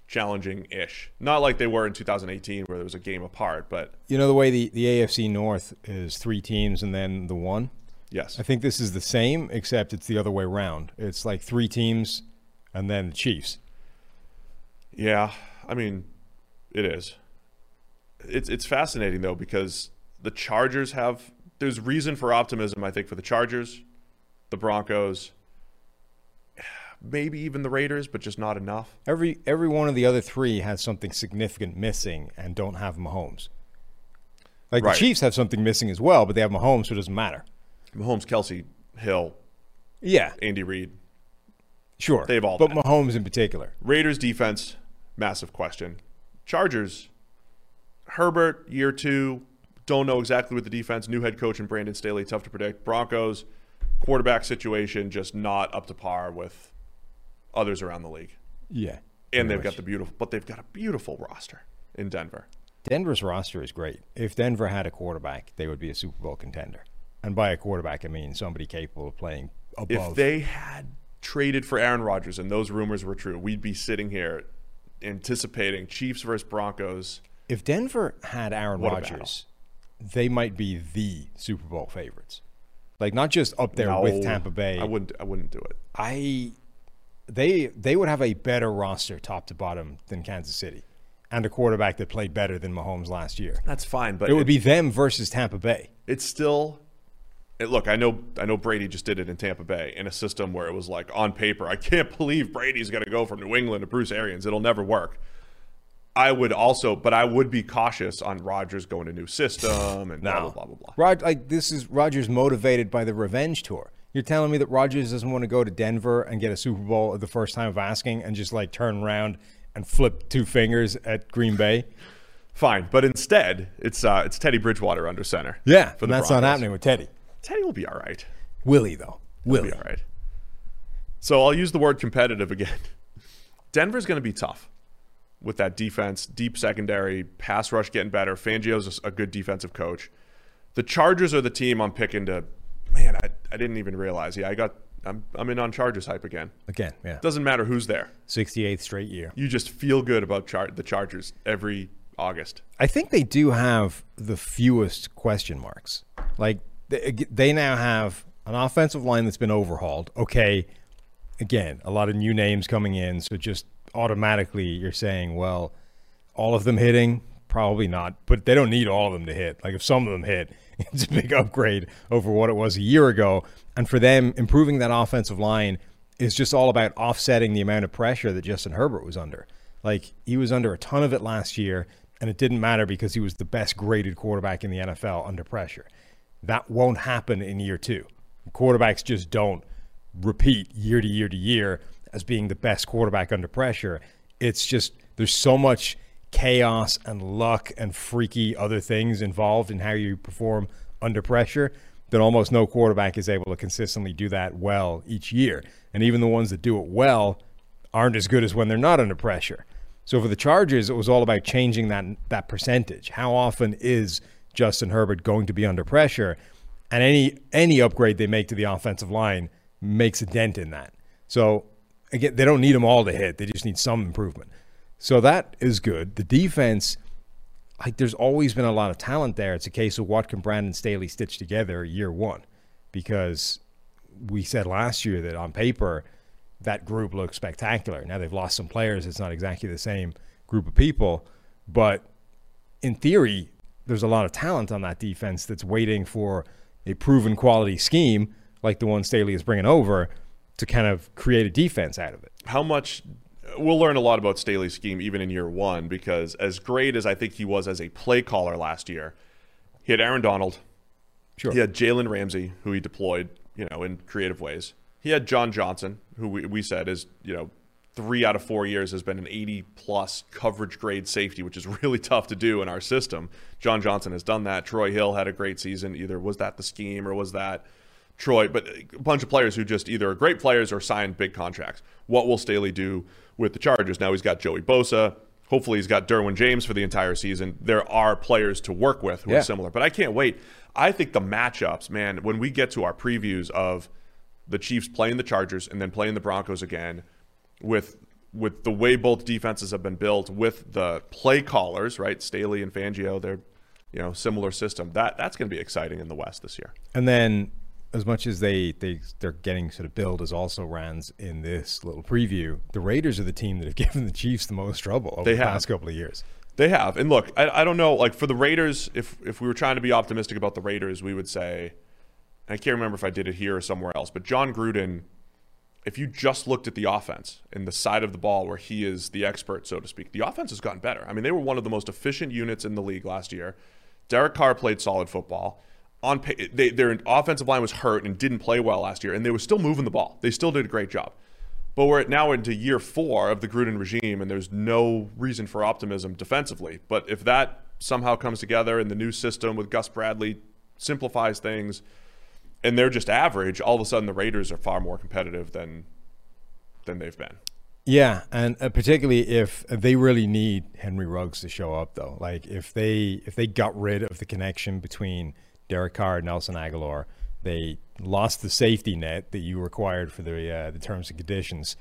challenging ish. Not like they were in 2018 where there was a game apart, but You know the way the, the AFC North is three teams and then the one? Yes. I think this is the same, except it's the other way around. It's like three teams and then the Chiefs. Yeah, I mean, it is. It's it's fascinating though because the Chargers have there's reason for optimism I think for the Chargers, the Broncos, maybe even the Raiders, but just not enough. Every every one of the other three has something significant missing and don't have Mahomes. Like Right. the Chiefs have something missing as well, but they have Mahomes, so it doesn't matter. Mahomes, Kelce, Hill, Yeah, Andy Reid. sure. They have all but that. Mahomes in particular. Raiders defense, massive question. Chargers, Herbert, year two, don't know exactly what the defense, new head coach and Brandon Staley, tough to predict. Broncos, quarterback situation, just not up to par with others around the league. Yeah. And they've much. got the beautiful, but they've got a beautiful roster in Denver. Denver's roster is great. If Denver had a quarterback, they would be a Super Bowl contender. And by a quarterback, I mean somebody capable of playing above. If they had traded for Aaron Rodgers and those rumors were true, we'd be sitting here anticipating Chiefs versus Broncos. if Denver had Aaron Rodgers, they might be the Super Bowl favorites. Like not just up there No, with Tampa Bay. I wouldn't. I wouldn't do it. I they they would have a better roster top to bottom than Kansas City. And a quarterback that played better than Mahomes last year. That's fine, but It would be them versus Tampa Bay. it's still it, look i know i know brady just did it in tampa bay in a system where it was like on paper i can't believe brady's going to go from new england to bruce arians it'll never work i would also but i would be cautious on Rodgers going to new system and blah blah blah blah blah Rod, like this is Rodgers motivated by the revenge tour. You're telling me that Rodgers doesn't want to go to Denver and get a Super Bowl at the first time of asking and just like turn around and flip two fingers at Green Bay? fine but instead it's uh it's teddy bridgewater under center Yeah, and that's not happening with Teddy. Teddy will be all right Willie though, He'll Willie. be all right so i'll use the word competitive again denver's going to be tough with that defense, deep secondary, pass rush getting better. Fangio's a, a good defensive coach. The Chargers are the team I'm picking to. Man, I, I didn't even realize. Yeah, I got. I'm I'm in on Chargers hype again. Again, yeah, Doesn't matter who's there. 68th straight year. You just feel good about char- the Chargers every August. I think they do have the fewest question marks. Like they, they now have an offensive line that's been overhauled. Okay, again, a lot of new names coming in, so just automatically you're saying, well, all of them hitting, probably not, but they don't need all of them to hit. Like if some of them hit, it's a big upgrade over what it was a year ago. And for them, improving that offensive line is just all about offsetting the amount of pressure that Justin Herbert was under. Like he was under a ton of it last year, and it didn't matter because he was the best graded quarterback in the NFL under pressure. That won't happen in year two. Quarterbacks just don't repeat year to year to year as being the best quarterback under pressure. It's just there's so much chaos and luck and freaky other things involved in how you perform under pressure that almost no quarterback is able to consistently do that well each year. And even the ones that do it well aren't as good as when they're not under pressure. So for the Chargers, it was all about changing that that percentage. How often is Justin Herbert going to be under pressure? And any any upgrade they make to the offensive line makes a dent in that. So again, they don't need them all to hit. They just need some improvement. So that is good. The defense, like there's always been a lot of talent there. It's a case of what can Brandon Staley stitch together year one, because we said last year that on paper that group looks spectacular. Now they've lost some players. It's not exactly the same group of people, but in theory, there's a lot of talent on that defense that's waiting for a proven quality scheme like the one Staley is bringing over to kind of create a defense out of it. How much we'll learn a lot about Staley's scheme even in year one because as great as I think he was as a play caller last year, he had Aaron Donald. Sure. He had Jalen Ramsey, who he deployed, you know, in creative ways. He had John Johnson, who we, we said is, you know, three out of four years has been an 80 plus coverage grade safety, which is really tough to do in our system. John Johnson has done that. Troy Hill had a great season. Either was that the scheme or was that Troy, but a bunch of players who just either are great players or signed big contracts. What will Staley do with the Chargers? Now he's got Joey Bosa. Hopefully he's got Derwin James for the entire season. There are players to work with who Yeah. are similar, but I can't wait. I think the matchups, man, when we get to our previews of the Chiefs playing the Chargers and then playing the Broncos again, with with the way both defenses have been built, with the play callers, right, Staley and Fangio, they're you know similar system. That that's going to be exciting in the West this year. And then, as much as they they they're getting sort of billed as also rans in this little preview, the Raiders are the team that have given the Chiefs the most trouble over They the have. past couple of years. They have. And look, I, I don't know, like for the Raiders, if if we were trying to be optimistic about the Raiders, we would say, I can't remember if I did it here or somewhere else, but John Gruden, if you just looked at the offense and the side of the ball where he is the expert, so to speak, the offense has gotten better. I mean, they were one of the most efficient units in the league last year. Derek Carr played solid football. On pa- they, their offensive line was hurt and didn't play well last year, and they were still moving the ball. They still did a great job. But we're now into year four of the Gruden regime, and there's no reason for optimism defensively. But if that somehow comes together and the new system with Gus Bradley simplifies things, and they're just average, all of a sudden the Raiders are far more competitive than than they've been. Yeah, and uh, particularly if they really need Henry Ruggs to show up, though. Like if they if they got rid of the connection between Derek Carr and Nelson Agholor, they lost the safety net that you required for the uh, the terms and conditions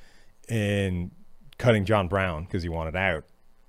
in cutting John Brown because he wanted out.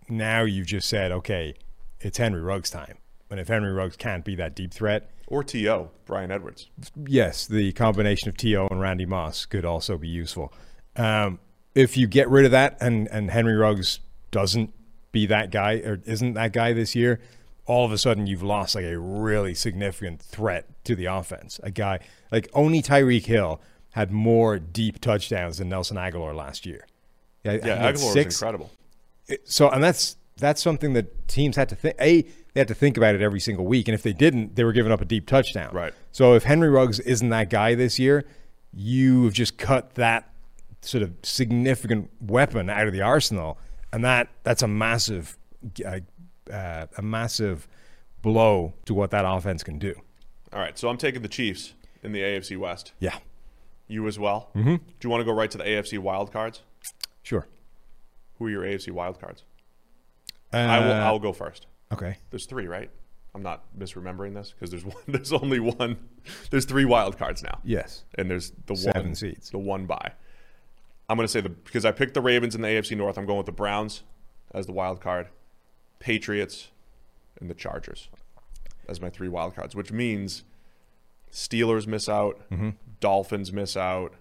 Now you've just said, okay, it's Henry Ruggs time. And if Henry Ruggs can't be that deep threat, Or T.O., Bryan Edwards. yes, the combination of T.O. and Randy Moss could also be useful. Um, if you get rid of that and, and Henry Ruggs doesn't be that guy or isn't that guy this year, all of a sudden you've lost like a really significant threat to the offense. A guy like only Tyreek Hill had more deep touchdowns than Nelson Agholor last year. Yeah, I think he Yeah, Agholor was six incredible. so and that's that's something that teams had to think a they had to think about it every single week and if they didn't they were giving up a deep touchdown Right. so if henry ruggs isn't that guy this year you have just cut that sort of significant weapon out of the arsenal and that that's a massive uh, uh, a massive blow to what that offense can do All right, so I'm taking the Chiefs in the AFC West. yeah You as well? Mm-hmm. Do you want to go right to the AFC wild cards? sure Who are your AFC wild cards? uh, I will. I'll go first. Okay There's three, right? I'm not misremembering this because there's one. There's only one. There's three wild cards now. yes and there's the Seven one seeds. the one by. I'm going to say the because I picked the Ravens in the AFC North. I'm going with the Browns as the wild card, Patriots, and the Chargers as my three wild cards. Which means Steelers miss out, Mm-hmm. Dolphins miss out,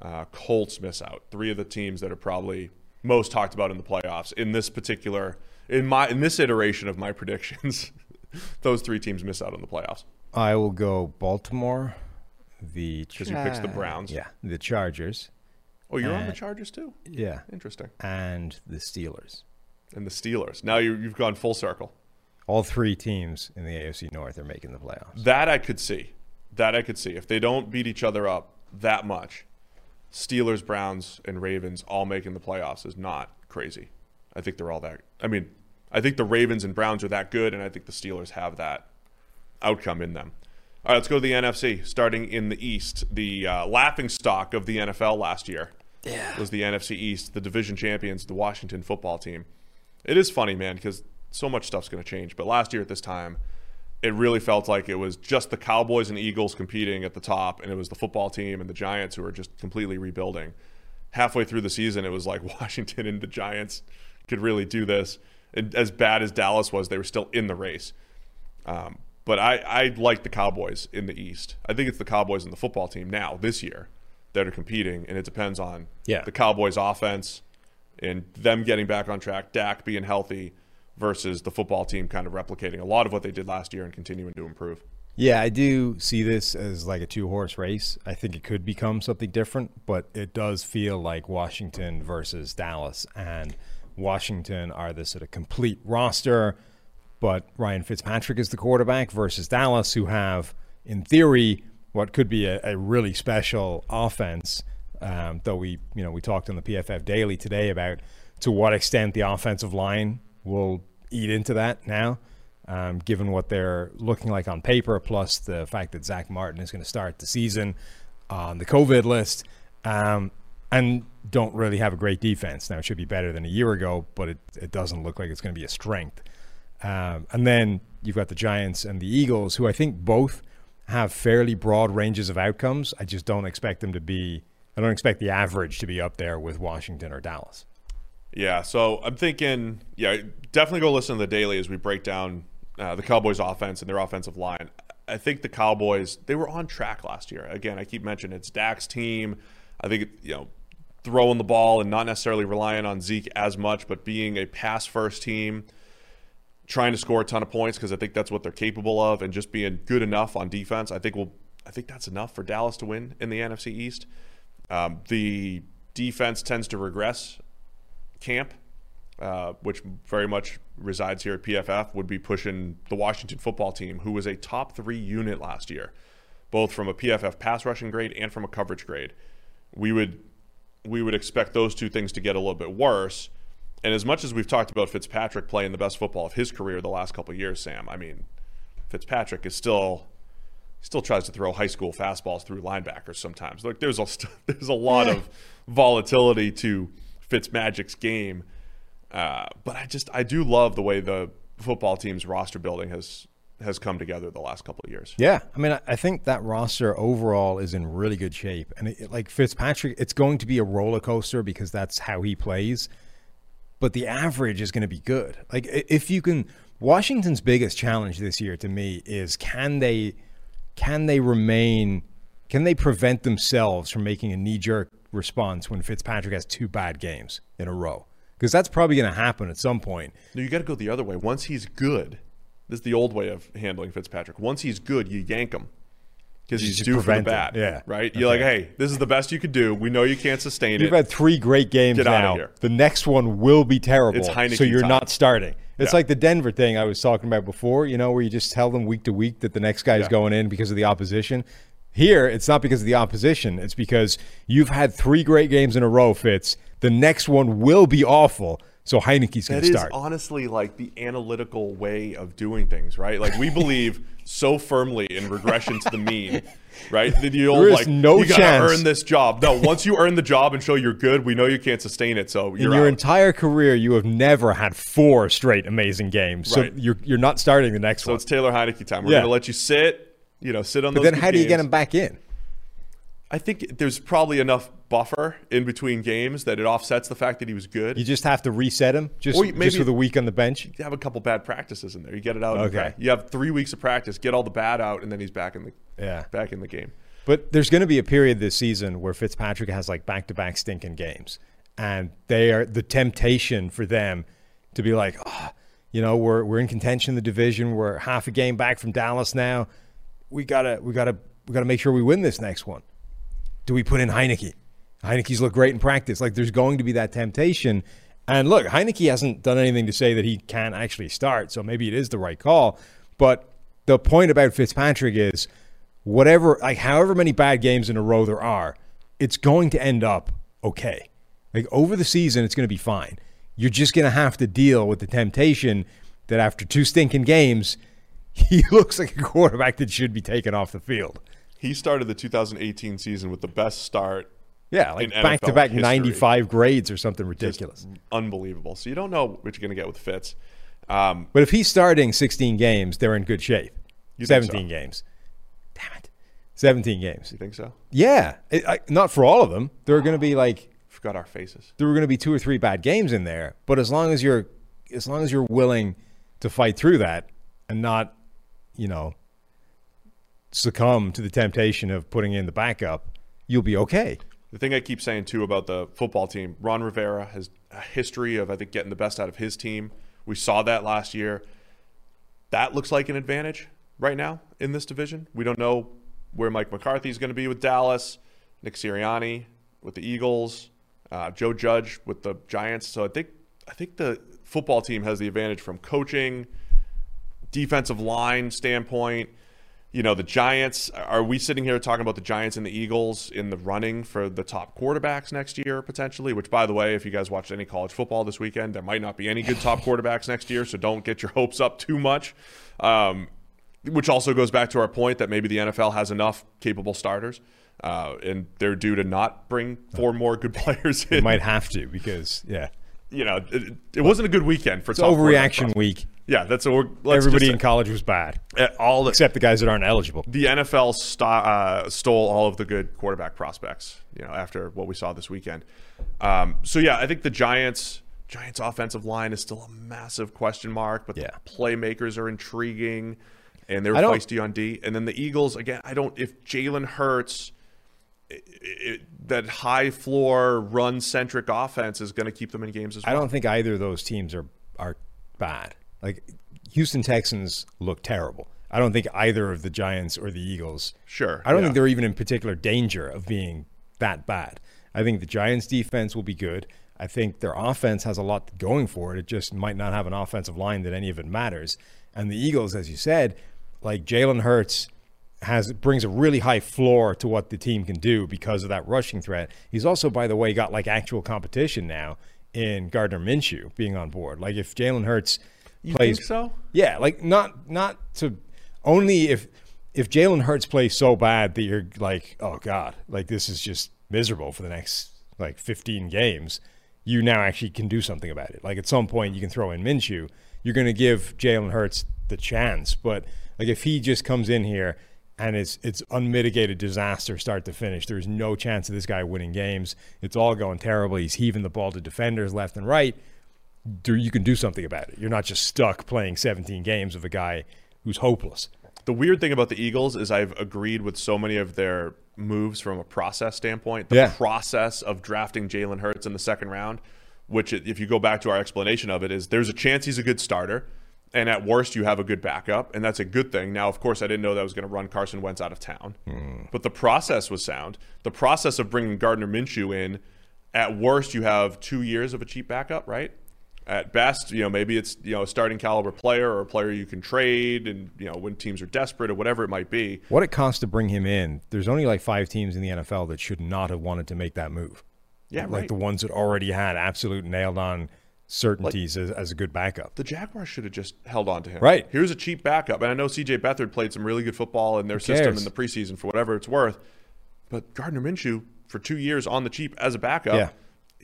uh, Colts miss out. Three of the teams that are probably most talked about in the playoffs in this particular in my in this iteration of my predictions. those three teams miss out on the playoffs. I will go Baltimore, the Because you picked the Browns. yeah, the Chargers, Oh, you're on the Chargers too. yeah, Interesting. and the Steelers. And the Steelers. Now you, you've gone full circle. All three teams in the AFC North are making the playoffs. That I could see. That I could see. If they don't beat each other up that much, Steelers, Browns, and Ravens all making the playoffs is not crazy. I think they're all that. I mean, I think the Ravens and Browns are that good, and I think the Steelers have that outcome in them. All right, let's go to the NFC. Starting in the East, the uh, laughing stock of the NFL last year was the NFC East, the division champions, the Washington football team. It is funny, man, because so much stuff's going to change. But last year at this time, it really felt like it was just the Cowboys and Eagles competing at the top, and it was the football team and the Giants who were just completely rebuilding. Halfway through the season, it was like Washington and the Giants could really do this. And as bad as Dallas was, they were still in the race. Um, but I, I like the Cowboys in the East. I think it's the Cowboys and the football team now, this year, that are competing, and it depends on Yeah. the Cowboys' offense and them getting back on track, Dak being healthy, versus the football team kind of replicating a lot of what they did last year and continuing to improve. Yeah, I do see this as like a two horse race. I think it could become something different, but it does feel like Washington versus Dallas. And Washington are this sort of complete roster, but Ryan Fitzpatrick is the quarterback versus Dallas, who have, in theory, what could be a, a really special offense. Um, though we, you know, we talked on the PFF Daily today about to what extent the offensive line will eat into that now um, given what they're looking like on paper, plus the fact that Zack Martin is going to start the season on the COVID list, um, and don't really have a great defense. Now, it should be better than a year ago, but it, it doesn't look like it's going to be a strength. Um, and then you've got the Giants and the Eagles, who I think both have fairly broad ranges of outcomes. I just don't expect them to be, I don't expect the average to be up there with Washington or Dallas. Yeah, so I'm thinking, yeah, definitely go listen to the daily as we break down uh, the Cowboys' offense and their offensive line. I think the Cowboys they were on track last year. Again, I keep mentioning it's Dak's team. I think you know throwing the ball and not necessarily relying on Zeke as much, but being a pass first team, trying to score a ton of points because I think that's what they're capable of, and just being good enough on defense. I think will I think that's enough for Dallas to win in the NFC East. Um, the defense tends to regress camp, uh, which very much resides here at PFF, would be pushing the Washington football team, who was a top three unit last year, both from a PFF pass rushing grade and from a coverage grade. We would we would expect those two things to get a little bit worse. And as much as we've talked about Fitzpatrick playing the best football of his career the last couple of years, Sam, I mean, Fitzpatrick is still still tries to throw high school fastballs through linebackers sometimes. Like there's a there's a lot of volatility to Fitzmagic's game, uh, but I just I do love the way the football team's roster building has has come together the last couple of years. Yeah, I mean, I- think that roster overall is in really good shape, and it, like Fitzpatrick, it's going to be a roller coaster because that's how he plays. But the average is going to be good. Like if you can, Washington's biggest challenge this year to me is can they, can they remain, can they prevent themselves from making a knee jerk response when Fitzpatrick has two bad games in a row? Because that's probably going to happen at some point. No, you got to go the other way. Once he's good, this is the old way of handling Fitzpatrick. Once he's good, you yank him because he's due for the it. Yeah. right. You're like, hey, this is the best you could do. We know you can't sustain it. You've had three great games Get now. here. The next one will be terrible. So you're time. not starting. It's Yeah. like the Denver thing I was talking about before, you know, where you just tell them week to week that the next guy Yeah. going in because of the opposition. Here, it's not because of the opposition. It's because you've had three great games in a row, Fitz. The next one will be awful. So Heinicke's going to is start. honestly like the analytical way of doing things, right? Like we believe so firmly in regression to the mean, right? The, old There is like no you gotta chance. earn this job. No, once you earn the job and show you're good, we know you can't sustain it. So in your out. entire career, you have never had four straight amazing games. So Right. you're, you're not starting the next so one. So it's Taylor Heinicke time. We're Yeah. gonna let you sit, you know, sit on But then how do you get him back in? I think there's probably enough buffer in between games that it offsets the fact that he was good. You just have to reset him just, Or you- just maybe- with a week on the bench. you have a couple bad practices in there. You get it out. Okay. You have three weeks of practice. Get all the bad out, and then he's back in the Yeah. back in the game. But there's going to be a period this season where Fitzpatrick has like back to back stinking games. And they are the temptation for them to be like, oh, you know, we're, we're in contention in the division. We're half a game back from Dallas now. We gotta, we gotta, we gotta make sure we win this next one. Do we put in Heinicke? Heinicke's looked great in practice. Like there's going to be that temptation. And look, Heinicke hasn't done anything to say that he can't actually start. So maybe it is the right call. But the point about Fitzpatrick is whatever, like however many bad games in a row there are, it's going to end up okay. Like over the season, it's going to be fine. You're just going to have to deal with the temptation that after two stinking games, he looks like a quarterback that should be taken off the field. He started the 2018 season with the best start. Yeah, like back to back 95 grades or something Just ridiculous. unbelievable. So you don't know what you're going to get with Fitz. Um, But if he's starting 16 games, they're in good shape. You think so? 17 games. Damn it. 17 games. you think so? Yeah. It, I, not for all of them. There are going to be like, Forgot our faces. there are going to be two or three bad games in there. But as long as you're, as long as you're willing to fight through that and not, you know, succumb to the temptation of putting in the backup, you'll be okay. The thing I keep saying too about the football team, Ron Rivera has a history of I think getting the best out of his team. We saw that last year. That looks like an advantage right now in this division. We don't know where Mike McCarthy is going to be with Dallas, Nick Sirianni with the Eagles, uh, Joe Judge with the Giants. So I think I think the football team has the advantage from coaching, defensive line standpoint. You know, the Giants, are we sitting here talking about the Giants and the Eagles in the running for the top quarterbacks next year, potentially? Which, by the way, if you guys watched any college football this weekend, there might not be any good top quarterbacks next year, so don't get your hopes up too much. Um, which also goes back to our point that maybe the NFL has enough capable starters, uh, and they're due to not bring four more good players in. You might have to because, yeah. you know, it, it wasn't a good weekend for It's overreaction week. Yeah, that's let's Everybody just in college was bad, uh, all the, except the guys that aren't eligible. the NFL st- uh, stole all of the good quarterback prospects. You know, after what we saw this weekend. Um, so yeah, I think the Giants Giants offensive line is still a massive question mark, but Yeah. the playmakers are intriguing, and they're feisty on D. And then the Eagles again. I don't if Jalen Hurts. It, it, that high floor run centric offense is going to keep them in games as well. I don't think either of those teams are are bad. Like Houston Texans look terrible. I don't think either of the Giants or the Eagles. Sure, I don't yeah. think they're even in particular danger of being that bad. I think the Giants defense will be good. I think their offense has a lot going for it. It just might not have an offensive line that any of it matters. And the Eagles, as you said, like Jalen Hurts has brings a really high floor to what the team can do because of that rushing threat. He's also, by the way, got like actual competition now in Gardner Minshew being on board. Like if Jalen Hurts You plays think so? yeah, like not not to only if if Jalen Hurts plays so bad that you're like, oh god, like this is just miserable for the next like 15 games. You now actually can do something about it. Like at some point, you can throw in Minshew. You're going to give Jalen Hurts the chance, but like if he just comes in here and it's it's unmitigated disaster start to finish, there's no chance of this guy winning games. It's all going terrible. He's heaving the ball to defenders left and right do you can do something about it. You're not just stuck playing 17 games of a guy who's hopeless. The weird thing about the Eagles is I've agreed with so many of their moves from a process standpoint. The Yeah. process of drafting Jalen Hurts in the second round, which if you go back to our explanation of it, is there's a chance he's a good starter, and at worst you have a good backup, and that's a good thing. Now, of course, I didn't know that was going to run Carson Wentz out of town, hmm. but the process was sound. The process of bringing Gardner Minshew in, at worst you have two years of a cheap backup, right? At best, you know, maybe it's you know a starting caliber player or a player you can trade, and you know when teams are desperate or whatever it might be. What it costs to bring him in, there's only like five teams in the NFL that should not have wanted to make that move. Yeah, Like right. the ones that already had absolute nailed on certainties as, as a good backup. the Jaguars should have just held on to him. Right. Here's a cheap backup. And I know CJ Beathard played some really good football in their system cares? in the preseason for whatever it's worth. But Gardner Minshew for two years on the cheap as a backup. Yeah.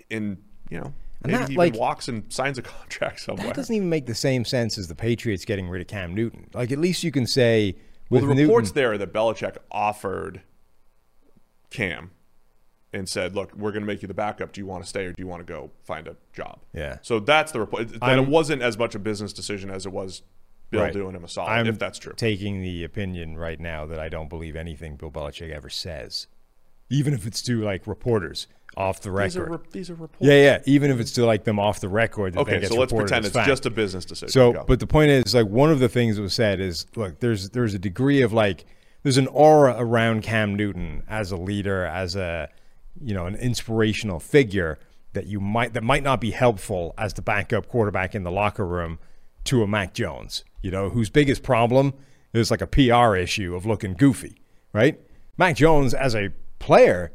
In you know, And maybe that, he even like- walks and signs a contract somewhere. That doesn't even make the same sense as the Patriots getting rid of Cam Newton. Like at least you can say well, with the reports Newton, there that Belichick offered Cam and said, "Look, we're going to make you the backup. Do you want to stay or do you want to go find a job?" Yeah. So that's the report. That it I'm- wasn't as much a business decision as it was Bill Right. doing him a solid, I'm if that's true. taking the opinion right now that I don't believe anything Bill Belichick ever says, even if it's to like reporters off the record. these are re- these are reports. yeah, yeah. Even if it's to like them off the record. That Okay, so let's pretend it's fact. just a business decision. So, Go. but the point is, like, one of the things that was said is, look, there's there's a degree of like, there's an aura around Cam Newton as a leader, as a, you know, an inspirational figure that you might that might not be helpful as the backup quarterback in the locker room to a Mac Jones, you know, whose biggest problem is like a PR issue of looking goofy, right? Mac Jones as a player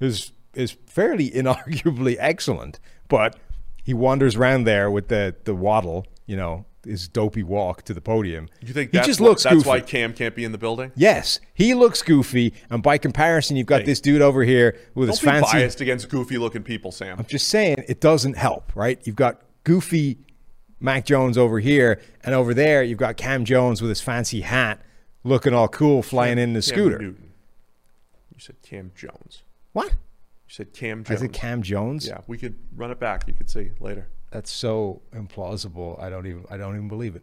is is fairly inarguably excellent, but he wanders around there with the the waddle, you know, his dopey walk to the podium. you think he that's just why, looks that's goofy? why Cam can't be in the building? yes, he looks goofy, and by comparison, you've got Hey. this dude over here with Don't his be fancy. biased against goofy-looking people, Sam. I'm just saying it doesn't help, right? You've got goofy Mac Jones over here, and over there you've got Cam Jones with his fancy hat, looking all cool, flying in the Cam scooter. Newton. You said Cam Jones. What? You said Cam I Jones. said Cam Jones. Yeah, we could run it back. You could see later. That's so implausible. I don't even. I don't even believe it.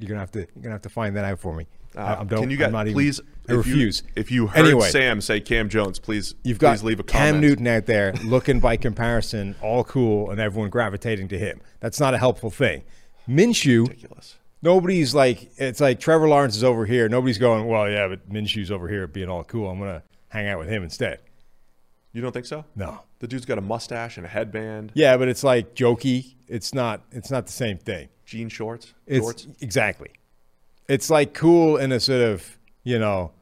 You're gonna have to. You're gonna have to find that out for me. I, Uh, I'm don't, can you guys I'm even- please? I if you- refuse. if you heard Anyway. Sam say Cam Jones, please, You've got please leave a Cam. Newton out there looking by comparison all cool and everyone gravitating to him. That's not a helpful thing. Minshew, Ridiculous. nobody's like it's like Trevor Lawrence is over here. Nobody's going, well, yeah, but Minshew's over here being all cool. I'm gonna hang out with him instead. You don't think so? No. The dude's got a mustache and a headband, Yeah, but it's like jokey. It's not. It's not the same thing. jean shorts, It's shorts. exactly. It's like cool in a sort of you know,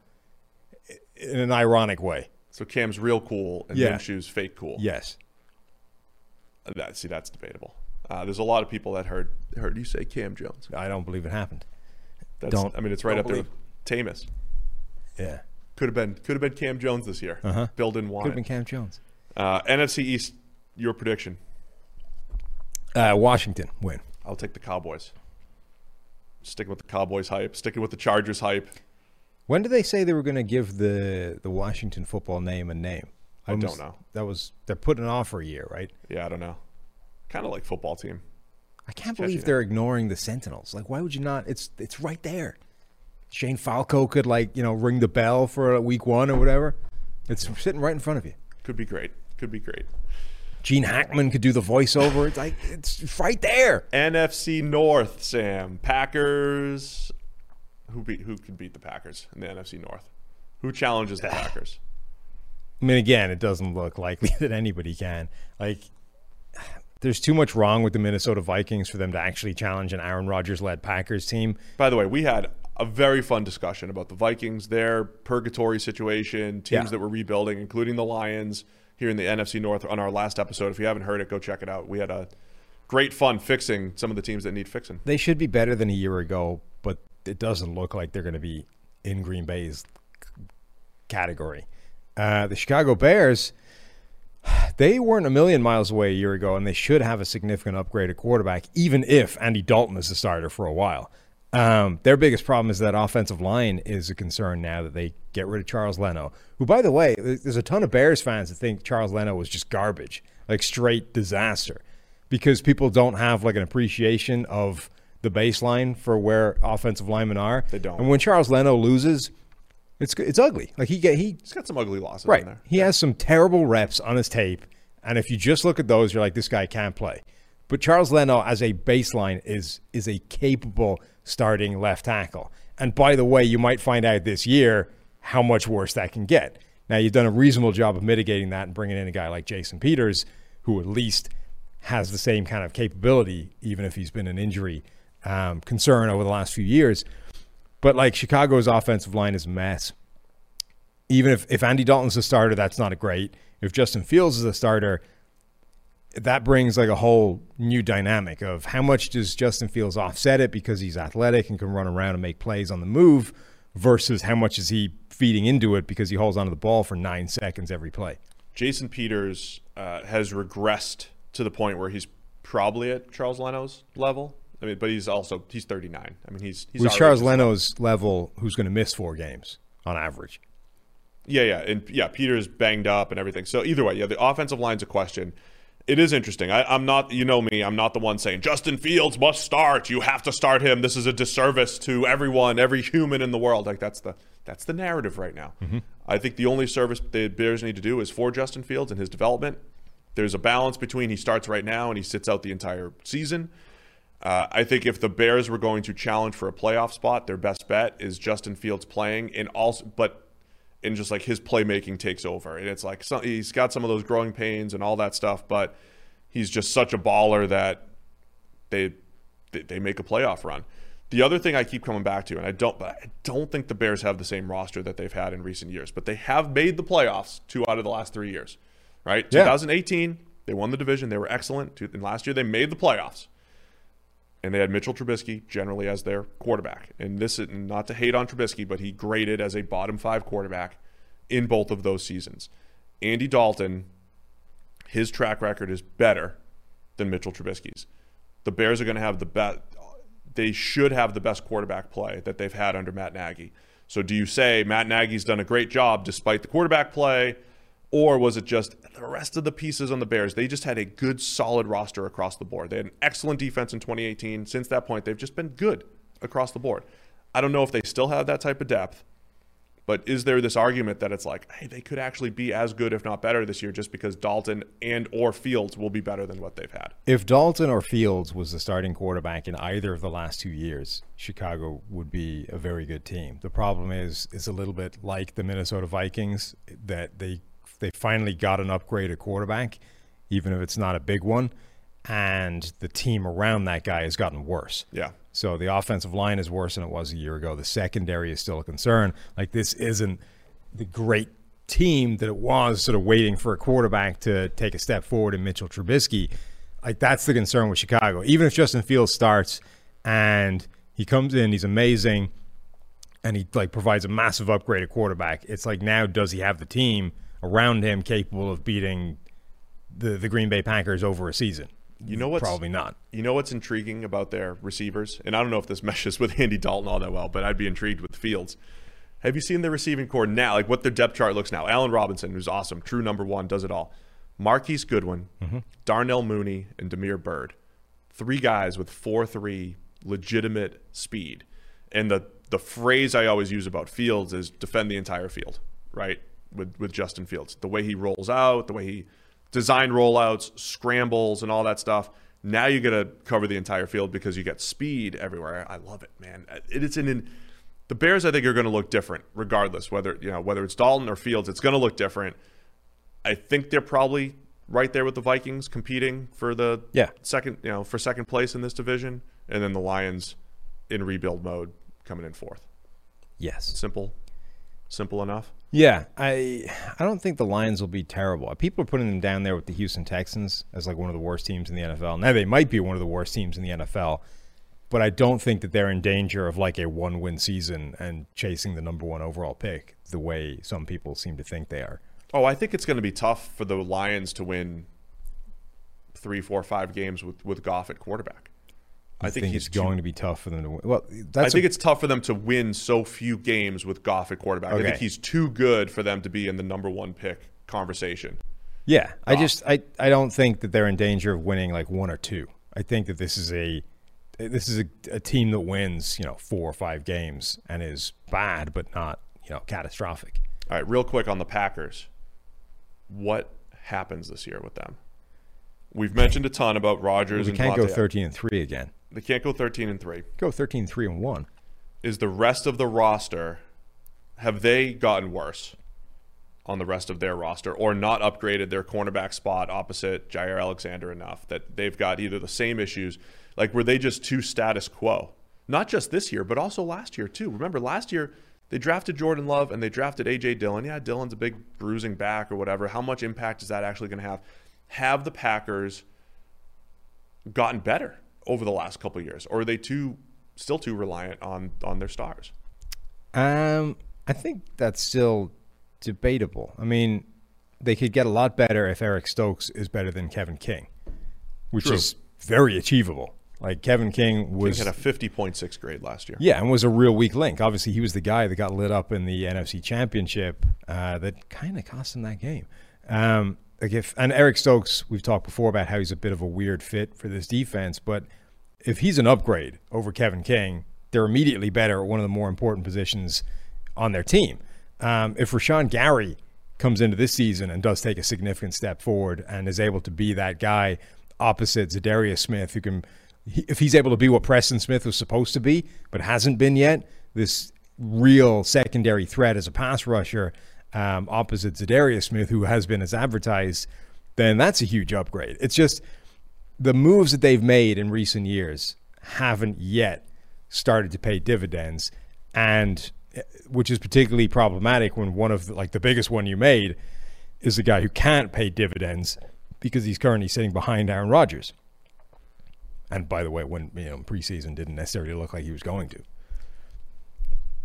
in an ironic way. So Cam's real cool and Yeah. Minshew's fake cool. Yes. That, see, that's debatable. Uh, there's a lot of people that heard heard you say Cam Jones. I don't believe it happened. That's, Don't- I mean, it's right up there believe- with Tamus. Yeah. Could have been could have been Cam Jones this year. Uh-huh. Bill didn't Could have been Cam Jones. Uh, NFC East, your prediction? Uh, Washington win. I'll take the Cowboys. Sticking with the Cowboys hype. Sticking with the Chargers hype. When did they say they were going to give the the Washington football name a name? I When don't was- know. That was they're putting it off for a year, right? Yeah, I don't know. Kind of like football team. I can't Catchy believe they're ignoring the Sentinels. Like, why would you not? It's it's right there. Shane Falco could like you know ring the bell for week one or whatever. It's sitting right in front of you. Could be great. Could be great. Gene Hackman could do the voiceover. It's like it's right there. NFC North, Sam. Packers. Who beat? Who could beat the Packers in the NFC North? Who challenges the Packers? I mean, again, it doesn't look likely that anybody can. Like, there's too much wrong with the Minnesota Vikings for them to actually challenge an Aaron Rodgers-led Packers team. By the way, we had a very fun discussion about the Vikings, their purgatory situation, teams Yeah. that were rebuilding, including the Lions here in the NFC North on our last episode. If you haven't heard it, go check it out. We had a great fun fixing some of the teams that need fixing. They should be better than a year ago, but it doesn't look like they're going to be in Green Bay's category. Uh, the Chicago Bears, they weren't a million miles away a year ago, and they should have a significant upgrade at quarterback, even if Andy Dalton is the starter for a while. Um, their biggest problem is that offensive line is a concern now that they get rid of Charles Leno, who, by the way, there's a ton of Bears fans that think Charles Leno was just garbage, like straight disaster, because people don't have like an appreciation of the baseline for where offensive linemen are. They don't. And when Charles Leno loses, it's it's ugly. Like he get he He's got some ugly losses Right. in there. He has some terrible reps on his tape. And if you just look at those, you're like, this guy can't play. But Charles Leno, as a baseline, is is a capable starting left tackle. And by the way, you might find out this year how much worse that can get. Now you've done a reasonable job of mitigating that and bringing in a guy like Jason Peters, who at least has the same kind of capability, even if he's been an injury um, concern over the last few years. But like Chicago's offensive line is a mess even if, if Andy Dalton's a starter, that's not a great. If Justin Fields is a starter, that brings like a whole new dynamic of how much does Justin Fields offset it because he's athletic and can run around and make plays on the move versus how much is he feeding into it because he holds onto the ball for nine seconds every play. Jason Peters uh, has regressed to the point where he's probably at Charles Leno's level. I mean, but he's also he's 39. I mean, he's he's With Charles Leno's level, who's going to miss four games on average? Yeah, yeah, and yeah, Peters banged up and everything. So either way, yeah, the offensive line's a question, It is interesting. I, I'm not, you know me, I'm not the one saying Justin Fields must start. You have to start him. This is a disservice to everyone, every human in the world. Like that's the that's the narrative right now. I think the only service the Bears need to do is for Justin Fields and his development. There's a balance between he starts right now and he sits out the entire season. Uh, I think if the Bears were going to challenge for a playoff spot, their best bet is Justin Fields playing, and also, but and just like his playmaking takes over, and it's like some, he's got some of those growing pains and all that stuff, but he's just such a baller that they they, they make a playoff run. The other thing I keep coming back to, and I don't, but I don't think the Bears have the same roster that they've had in recent years, but they have made the playoffs two out of the last three years, right? Yeah. 2018, they won the division, they were excellent, and last year they made the playoffs and they had Mitchell Trubisky generally as their quarterback. And this is not to hate on Trubisky, but he graded as a bottom five quarterback in both of those seasons. Andy Dalton, his track record is better than Mitchell Trubisky's. The Bears are going to have the best. They should have the best quarterback play that they've had under Matt Nagy. So, do you say Matt Nagy's done a great job despite the quarterback play, or was it just the rest of the pieces on the Bears? They just had a good, solid roster across the board. They had an excellent defense in 2018. Since that point, they've just been good across the board. I don't know if they still have that type of depth, but is there this argument that it's like, hey, they could actually be as good, if not better, this year, just because Dalton and or Fields will be better than what they've had? If Dalton or Fields was the starting quarterback in either of the last two years, Chicago would be a very good team. The problem is, it's a little bit like the Minnesota Vikings that they they finally got an upgraded quarterback, even if it's not a big one, and the team around that guy has gotten worse. Yeah. So the offensive line is worse than it was a year ago. The secondary is still a concern. Like this isn't the great team that it was, sort of waiting for a quarterback to take a step forward in Mitchell Trubisky. Like that's the concern with Chicago. Even if Justin Fields starts and he comes in, he's amazing, and he like provides a massive upgrade at quarterback. It's like now does he have the team around him capable of beating the the Green Bay Packers over a season? You know what's Probably not. You know what's intriguing about their receivers? And I don't know if this meshes with Andy Dalton all that well, but I'd be intrigued with Fields. Have you seen the receiving core now? Like what their depth chart looks now? Allen Robinson, who's awesome, true number one, does it all. Marquise Goodwin, mm-hmm. Darnell Mooney, and Damiere Byrd. Three guys with 4 3 legitimate speed. And the, the phrase I always use about Fields is defend the entire field, right? With, with Justin Fields. The way he rolls out, the way he design rollouts, scrambles, and all that stuff. Now you got to cover the entire field because you get speed everywhere. I love it, man. Uh, it, it's an in, the Bears. I think are going to look different regardless whether you know whether it's Dalton or Fields. It's going to look different. I think they're probably right there with the Vikings competing for the Yeah. second you know for second place in this division, and then the Lions in rebuild mode coming in fourth. Yes. Simple, simple enough. Yeah, I I don't think the Lions will be terrible. People are putting them down there with the Houston Texans as like one of the worst teams in the NFL. Now they might be one of the worst teams in the NFL, but I don't think that they're in danger of like a one-win season and chasing the number one overall pick the way some people seem to think they are. Oh, I think it's going to be tough for the Lions to win three, four, five games with with Goff at quarterback. I think, think, he's it's going to be tough for them to win. Well, that's I think a- it's tough for them to win so few games with Goff at quarterback. I think he's too good for them to be in the number one pick conversation. Yeah, I just I, I don't think that they're in danger of winning like one or two. I think that this is a this is a, a team that wins you know four or five games and is bad but not you know catastrophic. All right, real quick on the Packers. What happens this year with them? We've mentioned a ton about Rodgers We and can't go thirteen and three again. They can't go 13 and 3. Go 13 3 and one. Is the rest of the roster have they gotten worse on the rest of their roster or not upgraded their cornerback spot opposite Jaire Alexander enough that they've got either the same issues like were they just too status quo? Not just this year, but also last year too. Remember last year they drafted Jordan Love and they drafted AJ Dillon. Yeah, Dillon's a big bruising back or whatever. How much impact is that actually going to have? Have the Packers gotten better over the last couple of years or are they too still too reliant on on their stars? Um, I think that's still debatable. I mean, they could get a lot better if Eric Stokes is better than Kevin King, which True. is very achievable. Like Kevin King He was had a 50.6 grade last year. Yeah, and was a real weak link. Obviously, he was the guy that got lit up in the NFC Championship uh, that kind of cost him that game. Um, like if and Eric Stokes, we've talked before about how he's a bit of a weird fit for this defense, but if he's an upgrade over Kevin King, they're immediately better at one of the more important positions on their team. Um, if Rashan Gary comes into this season and does take a significant step forward and is able to be that guy opposite Za'Darius Smith, who can, if he's able to be what Preston Smith was supposed to be, but hasn't been yet, this real secondary threat as a pass rusher um, opposite Za'Darius Smith, who has been as advertised, then that's a huge upgrade. It's just the moves that they've made in recent years haven't yet started to pay dividends and eh, which is particularly problematic when one of like the biggest one you made is the guy who can't pay dividends because he's currently sitting behind Aaron Rodgers. And by the way, when you know preseason didn't necessarily look like he was going to.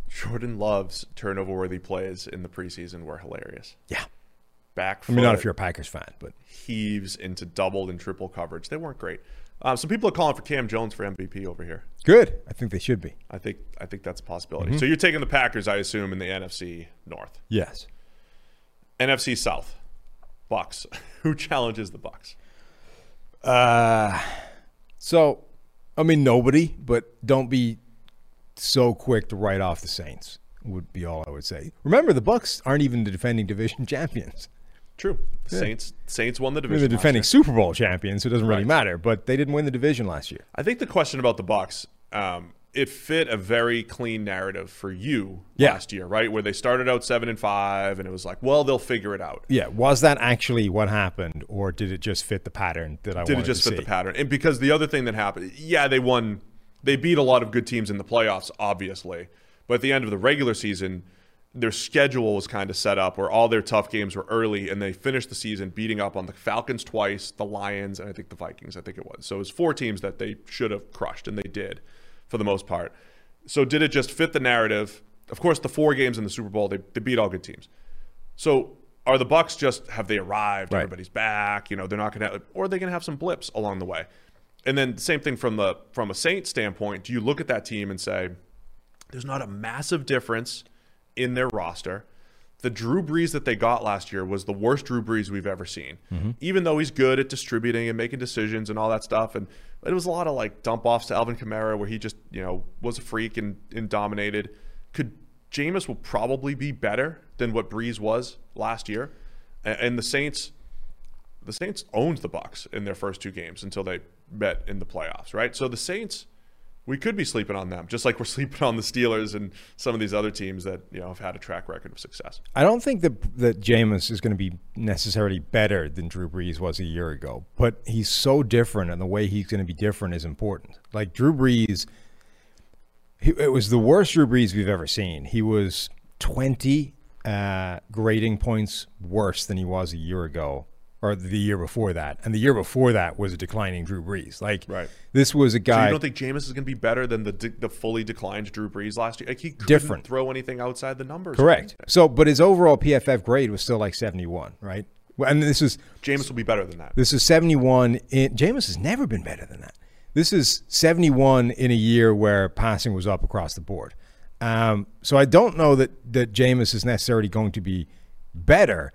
Jordan Love's turnover worthy plays in the preseason were hilarious. Yeah. Back I mean, not if you're a Packers fan, but heaves into double and triple coverage. They weren't great. Um, some people are calling for Cam Jones for MVP over here. good. I think they should be. I think I think that's a possibility. Mm-hmm. So you're taking the Packers, I assume, in the NFC North, Yes. NFC South, Bucks. Who challenges the Bucks? Uh, so, I mean, nobody, but don't be so quick to write off the Saints. Would be all I would say. Remember, the Bucks aren't even the defending division champions. True. The Saints Saints won the division. They're the defending. Super Bowl champions, so it doesn't really Right. matter. But they didn't win the division last year. I think the question about the Bucks, um, it fit a very clean narrative for you Yeah. last year, right? Where they started out seven and five, and it was like, well, they'll figure it out. Yeah, was that actually what happened, or did it just fit the pattern that I Did it just fit see? the pattern? And because the other thing that happened, yeah, they won. They beat a lot of good teams in the playoffs, obviously. But at the end of the regular season, their schedule was kind of set up where all their tough games were early, and they finished the season beating up on the Falcons twice, the Lions, and I think the Vikings. I think it was. So it was four teams that they should have crushed, and they did, for the most part. So did it just fit the narrative? Of course, the four games in the Super Bowl, they, they beat all good teams. So are the Bucks just have they arrived? Right. Everybody's back. You know, they're not going to, or are they going to have some blips along the way? And then same thing from the from a Saints standpoint. Do you look at that team and say, there's not a massive difference in their roster? The Drew Brees that they got last year was the worst Drew Brees we've ever seen. Mm-hmm. Even though he's good at distributing and making decisions and all that stuff, and it was a lot of like dump offs to Alvin Kamara where he just you know was a freak and, and dominated. Could Jameis will probably be better than what Brees was last year, A- and the Saints the Saints owned the Bucks in their first two games until they met in the playoffs, right? So the Saints, we could be sleeping on them, just like we're sleeping on the Steelers and some of these other teams that you know have had a track record of success. I don't think that that Jameis is going to be necessarily better than Drew Brees was a year ago, but he's so different, and the way he's going to be different is important. Like Drew Brees, he, it was the worst Drew Brees we've ever seen. He was twenty uh, grading points worse than he was a year ago, or the year before that, and the year before that was a declining Drew Brees. Like Right. this was a So guy. you don't think Jameis is going to be better than the de- the fully declined Drew Brees last year? Like he couldn't Different. throw anything outside the numbers. Correct. So, but his overall PFF grade was still like seventy-one, right? And this is Jameis will be better than that. This is 71 in Jameis has never been better than that. This is 71 in a year where passing was up across the board. Um, so I don't know that that Jameis is necessarily going to be better,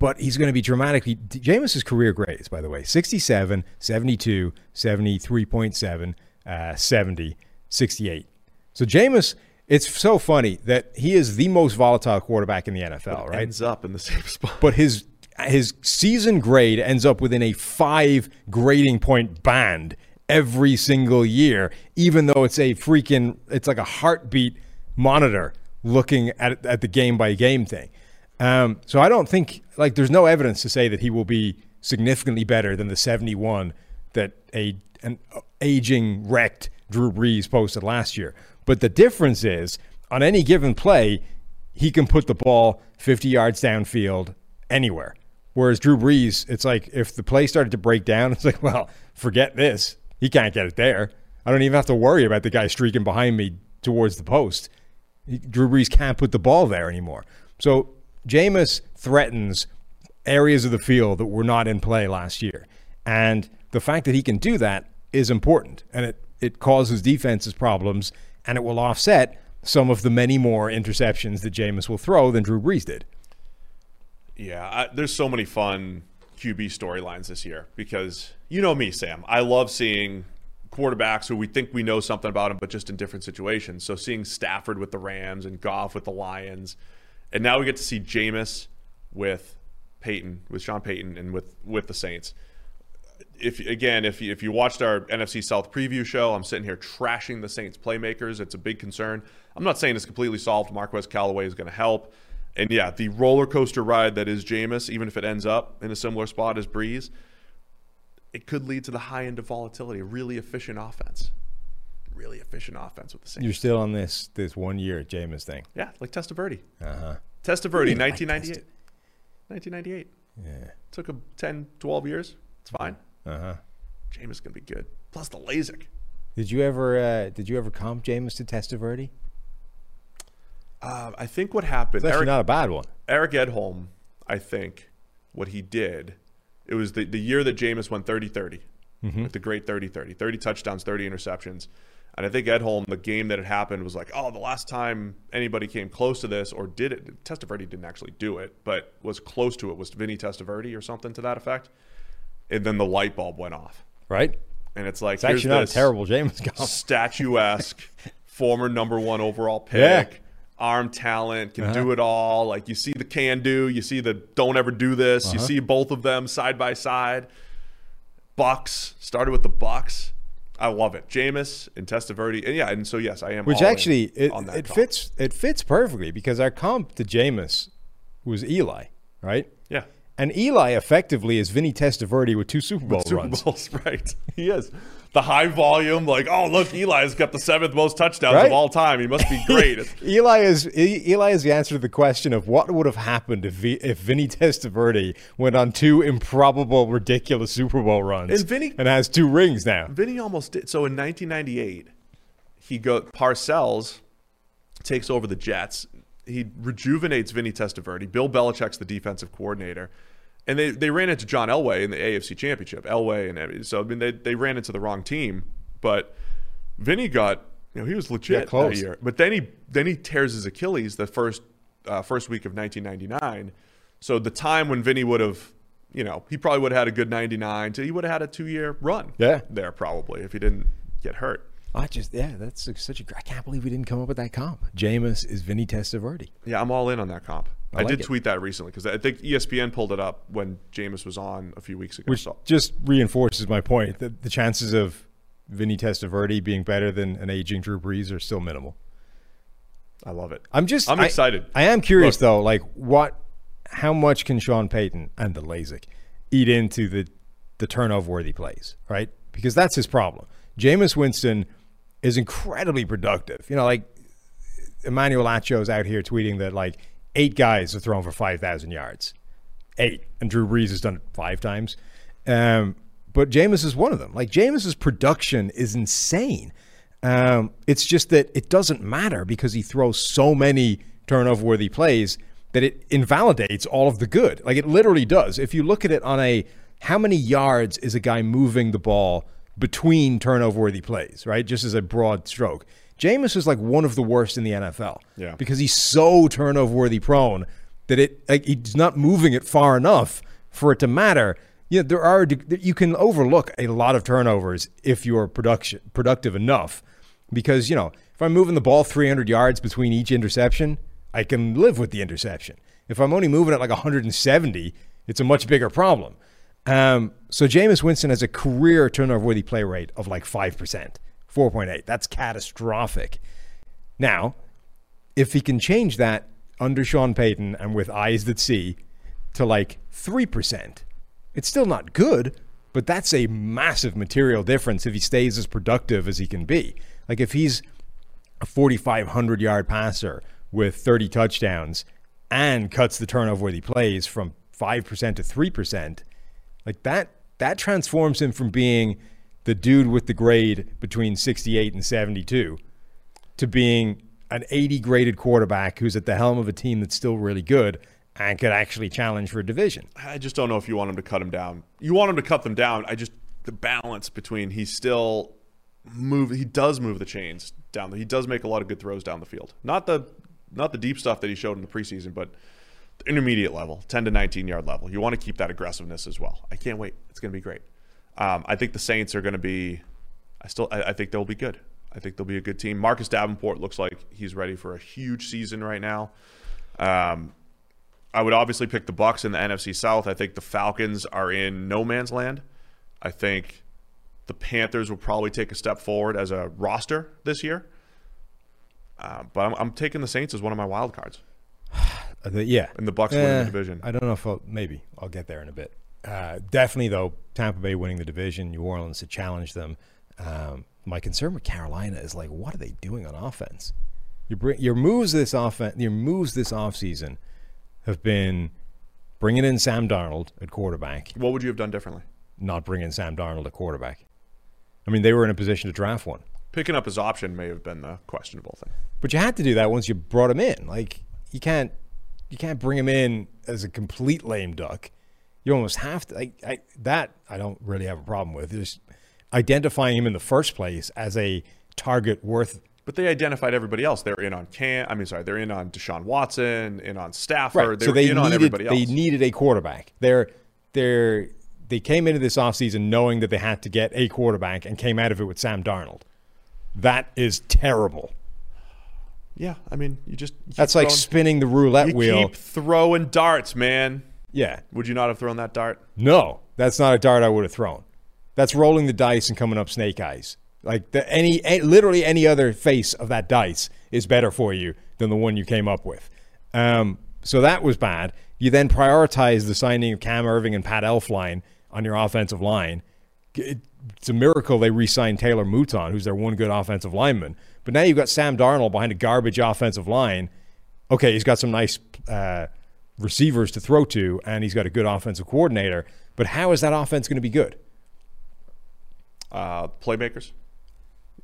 but he's going to be dramatically Jameis's career grades, by the way, 67, 72, 73.7, uh, 70, 68. So Jameis, it's so funny that he is the most volatile quarterback in the NFL, right? Ends up in the same spot. but his his season grade ends up within a five grading point band every single year, even though it's a freaking it's like a heartbeat monitor looking at at the game by game thing. Um, so I don't think like there's no evidence to say that he will be significantly better than the 71 that a an aging wrecked Drew Brees posted last year. But the difference is on any given play, he can put the ball 50 yards downfield anywhere. Whereas Drew Brees, it's like if the play started to break down, it's like, well, forget this. He can't get it there. I don't even have to worry about the guy streaking behind me towards the post. Drew Brees can't put the ball there anymore. So Jameis threatens areas of the field that were not in play last year. And the fact that he can do that is important. And it, it causes defenses problems and it will offset some of the many more interceptions that Jameis will throw than Drew Brees did. Yeah, I, there's so many fun QB storylines this year because you know me, Sam. I love seeing quarterbacks who we think we know something about them, but just in different situations. So seeing Stafford with the Rams and Goff with the Lions, and now we get to see Jameis with Peyton, with Sean Payton, and with with the Saints. If again, if you, if you watched our NFC South preview show, I'm sitting here trashing the Saints playmakers. It's a big concern. I'm not saying it's completely solved. Marquez Callaway is going to help. And yeah, the roller coaster ride that is Jameis, even if it ends up in a similar spot as Brees, it could lead to the high end of volatility. A really efficient offense, really efficient offense with the Saints. You're still on this this one year Jameis thing. yeah, like Testaverde. Uh huh. Testaverde, Really like 1998. 1998. Yeah. Took him 10, 12 years. It's fine. Uh huh. Jameis gonna be good. Plus the LASIK. Did you ever uh, did you ever comp Jameis to Testaverde? Uh, I think what happened. Eric, not a bad one. Eric Edholm, I think, what he did, it was the, the year that Jameis went 30 30 with the great 30 30, 30 touchdowns, 30 interceptions. And I think Edholm, the game that had happened, was like, oh, the last time anybody came close to this or did it, Testaverde didn't actually do it, but was close to it, was Vinny Testaverde or something to that effect. And then the light bulb went off. Right? And it's like, It's actually not a terrible James comp. statuesque former number one overall pick. Yeah. Uh-huh. Arm talent, can do it all. Like you see the can do, you see the don't ever do this. Uh-huh. You see both of them side by side. Bucks started with the Bucks. I love it. Jameis and Testaverde, and yeah, and so yes, I am. Which actually it, on that it fits it fits perfectly because our comp to Jameis was Eli, right? Yeah, And Eli effectively is Vinny Testaverde with two Super Bowl Super runs. Bowls, right? He is the high volume. Like, oh look, Eli's got the seventh most touchdowns Right? of all time. He must be great. Eli is E- Eli is the answer to the question of what would have happened if v, if Vinny Testaverde went on two improbable, ridiculous Super Bowl runs And Vinny- and has two rings now. Vinny almost did. So in 1998, he go Parcells takes over the Jets. He rejuvenates Vinny Testaverde. Bill Belichick's the defensive coordinator, and they, they ran into John Elway in the AFC Championship. Elway and so I mean they they ran into the wrong team, but Vinny got you know he was legit that close. year. But then he then he tears his Achilles the first uh, first week of 1999. So the time when Vinny would have you know he probably would have had a good 99. So he would have had a two year run Yeah. there probably if he didn't get hurt. I just yeah, that's such a. I can't believe we didn't come up with that comp. Jameis is Vinny Testaverde. Yeah, I'm all in on that comp. I, like did it. tweet that recently because I think ESPN pulled it up when Jameis was on a few weeks ago. Which So just reinforces my point that the chances of Vinny Testaverde being better than an aging Drew Brees are still minimal. I love it. I'm just I'm I- excited. I am curious Look. though, like what how much can Sean Payton and the LASIK eat into the the turnover worthy plays, right? Because that's his problem. Jameis Winston is incredibly productive. You know, like Emmanuel Acho's out here tweeting that like eight guys are thrown for five thousand yards. Eight. And Drew Brees has done it five times. Um, but Jameis is one of them. Like Jameis's production is insane. Um, it's just that it doesn't matter because he throws so many turnover worthy plays that it invalidates all of the good. Like it literally does. If you look at it on a how many yards is a guy moving the ball between turnover worthy plays, right? Just as a broad stroke. Jameis is like one of the worst in the NFL. Yeah. Because he's so turnover worthy prone that it like he's not moving it far enough for it to matter. You know, there are you can overlook a lot of turnovers if you're production productive enough because you know if I'm moving the ball 300 yards between each interception, I can live with the interception. If I'm only moving it like 170, it's a much bigger problem. Um, so Jameis Winston has a career turnover worthy play rate of like five percent, 4.8. That's catastrophic. Now, if he can change that under Sean Payton and with eyes that see to like 3%, it's still not good, but that's a massive material difference if he stays as productive as he can be. Like if he's a 4,500 yard passer with 30 touchdowns and cuts the turnover worthy plays from 5% to 3%, like that, that transforms him from being the dude with the grade between 68 and 72 to being an 80 graded quarterback who's at the helm of a team that's still really good and could actually challenge for a division. I just don't know if you want him to cut him down. You want him to cut them down. I just the balance between he's still move. He does move the chains down. He does make a lot of good throws down the field. Not the not the deep stuff that he showed in the preseason, but the intermediate level, 10 to 19 yard level. You want to keep that aggressiveness as well. I can't wait. It's going to be great. Um, I think the Saints are going to be. I still. I, I think they'll be good. I think they'll be a good team. Marcus Davenport looks like he's ready for a huge season right now. Um, I would obviously pick the Bucks in the NFC South. I think the Falcons are in no man's land. I think the Panthers will probably take a step forward as a roster this year. Uh, but I'm, I'm taking the Saints as one of my wild cards, yeah. and the Bucks winning Eh, the division. I don't know if I'll, maybe I'll get there in a bit. Uh, definitely though, Tampa Bay winning the division, New Orleans to challenge them. Um, my concern with Carolina is like, what are they doing on offense? You bring your moves this offense, your moves this offseason have been bringing in Sam Darnold at quarterback, What would you have done differently? not bringing Sam Darnold at quarterback. I mean, they were in a position to draft one. Picking up his option may have been the questionable thing. But you had to do that once you brought him in. Like you can't you can't bring him in as a complete lame duck. You almost have to. Like I, that, I don't really have a problem with. is identifying him in the first place as a target worth. But they identified everybody else. They're in on Cam. I mean, sorry, they're in on Deshaun Watson, in on Stafford. They so they in on needed everybody else. they needed a quarterback. They're they're they came into this offseason knowing that they had to get a quarterback and came out of it with Sam Darnold. That is terrible. yeah, I mean, you just That's like spinning the roulette you wheel. keep throwing darts, man. Yeah. Would you not have thrown that dart? No, that's not a dart I would have thrown. That's rolling the dice and coming up snake eyes. Like the, any, literally any other face of that dice is better for you than the one you came up with. Um, so that was bad. You then prioritize the signing of Cam Erving and Pat Elflein on your offensive line. It's a miracle they re-signed Taylor Moton, who's their one good offensive lineman. But now you've got Sam Darnold behind a garbage offensive line. Okay, he's got some nice uh, receivers to throw to, and he's got a good offensive coordinator. But how is that offense going to be good, Uh, playmakers,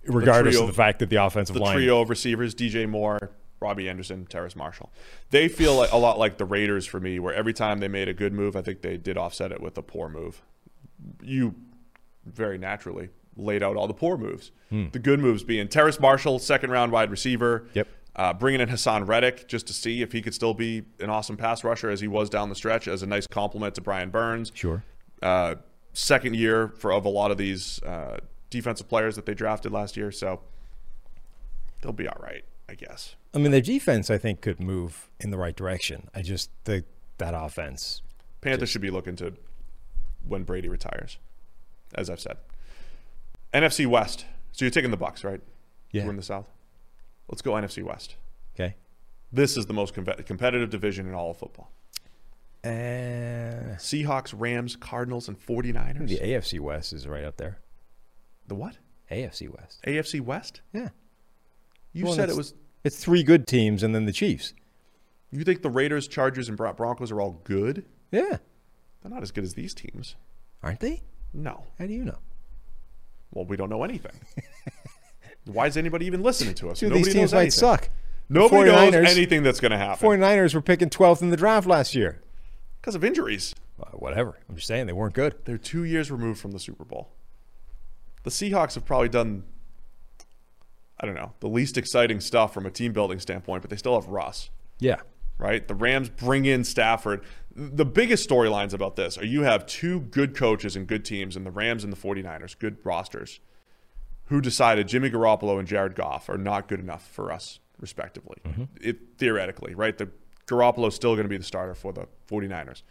regardless trio- of the fact that the offensive the line? The trio of receivers: DJ Moore, Robbie Anderson, Terrace Marshall. They feel like, a lot like the Raiders for me, where every time they made a good move, I think they did offset it with a poor move. You very naturally laid out all the poor moves. The good moves being Terrace Marshall, second round wide receiver. Yep. Uh, bringing in Haason Reddick just to see if he could still be an awesome pass rusher as he was down the stretch as a nice compliment to Brian Burns. Sure. Uh, second year for of a lot of these uh, defensive players that they drafted last year, so they'll be all right, I guess. I mean, their defense, I think, could move in the right direction. I just the that offense. Panthers should be looking to when Brady retires, as I've said. NFC West. So you're taking the Bucks, right? Yeah. We're in the South. Let's go NFC West. Okay. This is the most com- competitive division in all of football. Uh, Seahawks, Rams, Cardinals, and 49ers. the AFC West is right up there. The what? AFC West. AFC West? Yeah. You Well, said it was. It's three good teams and then the Chiefs. You think the Raiders, Chargers, and Bron- Broncos are all good? Yeah. They're not as good as these teams. Aren't they? No. How do you know? Well, we don't know anything. Why is anybody even listening to us? Dude, Nobody these teams knows might anything. suck. Nobody knows anything that's going to happen 49ers were picking 12th in the draft last year. because of injuries. Uh, whatever. I'm just saying they weren't good. They're two years removed from the Super Bowl. The Seahawks have probably done, I don't know, the least exciting stuff from a team building standpoint, but they still have Russ, Yeah. right? The Rams bring in Stafford. The biggest storylines about this are you have two good coaches and good teams and the Rams and the 49ers, good rosters, who decided Jimmy Garoppolo and Jared Goff are not good enough for us, respectively. Mm-hmm. It, theoretically, right? The Garoppolo is still going to be the starter for the 49ers.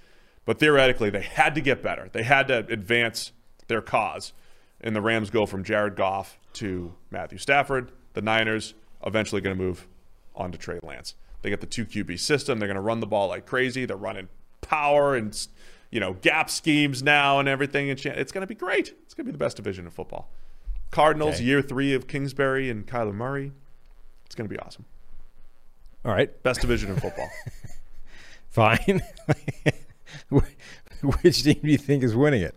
But theoretically, they had to get better. They had to advance their cause. And the Rams go from Jared Goff to Matthew Stafford. The Niners eventually going to move on to Trey Lance. They get the two QB system. They're going to run the ball like crazy. They're running power and you know gap schemes now and everything. And it's going to be great. It's going to be the best division of football. Cardinals, Okay. year three of Kingsbury and Kyler Murray. It's going to be awesome. All right. Best division in football. Fine. Which team do you think is winning it?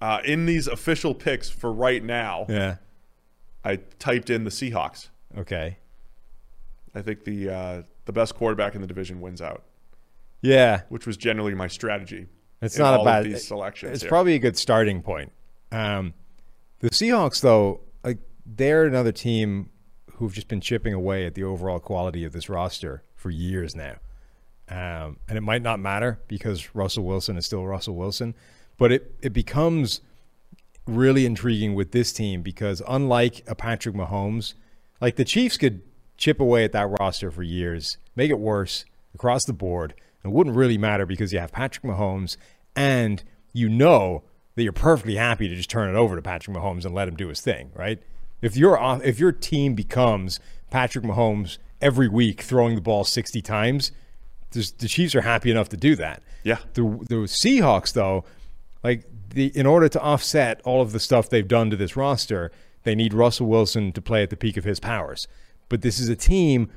Uh, in these official picks for right now, Yeah. I typed in the Seahawks. Okay. I think the uh, the best quarterback in the division wins out, Yeah. which was generally my strategy. It's not a bad these selections. It's here. probably a good starting point. Um, the Seahawks, though, like they're another team who've just been chipping away at the overall quality of this roster for years now. Um, and it might not matter because Russell Wilson is still Russell Wilson, but it, it becomes really intriguing with this team because unlike a Patrick Mahomes, like the Chiefs could chip away at that roster for years, make it worse across the board. It wouldn't really matter because you have Patrick Mahomes and you know that you're perfectly happy to just turn it over to Patrick Mahomes and let him do his thing, right? If your if your team becomes Patrick Mahomes every week throwing the ball 60 times, the Chiefs are happy enough to do that. Yeah. The the Seahawks though, like the in order to offset all of the stuff they've done to this roster, they need Russell Wilson to play at the peak of his powers. But this is a team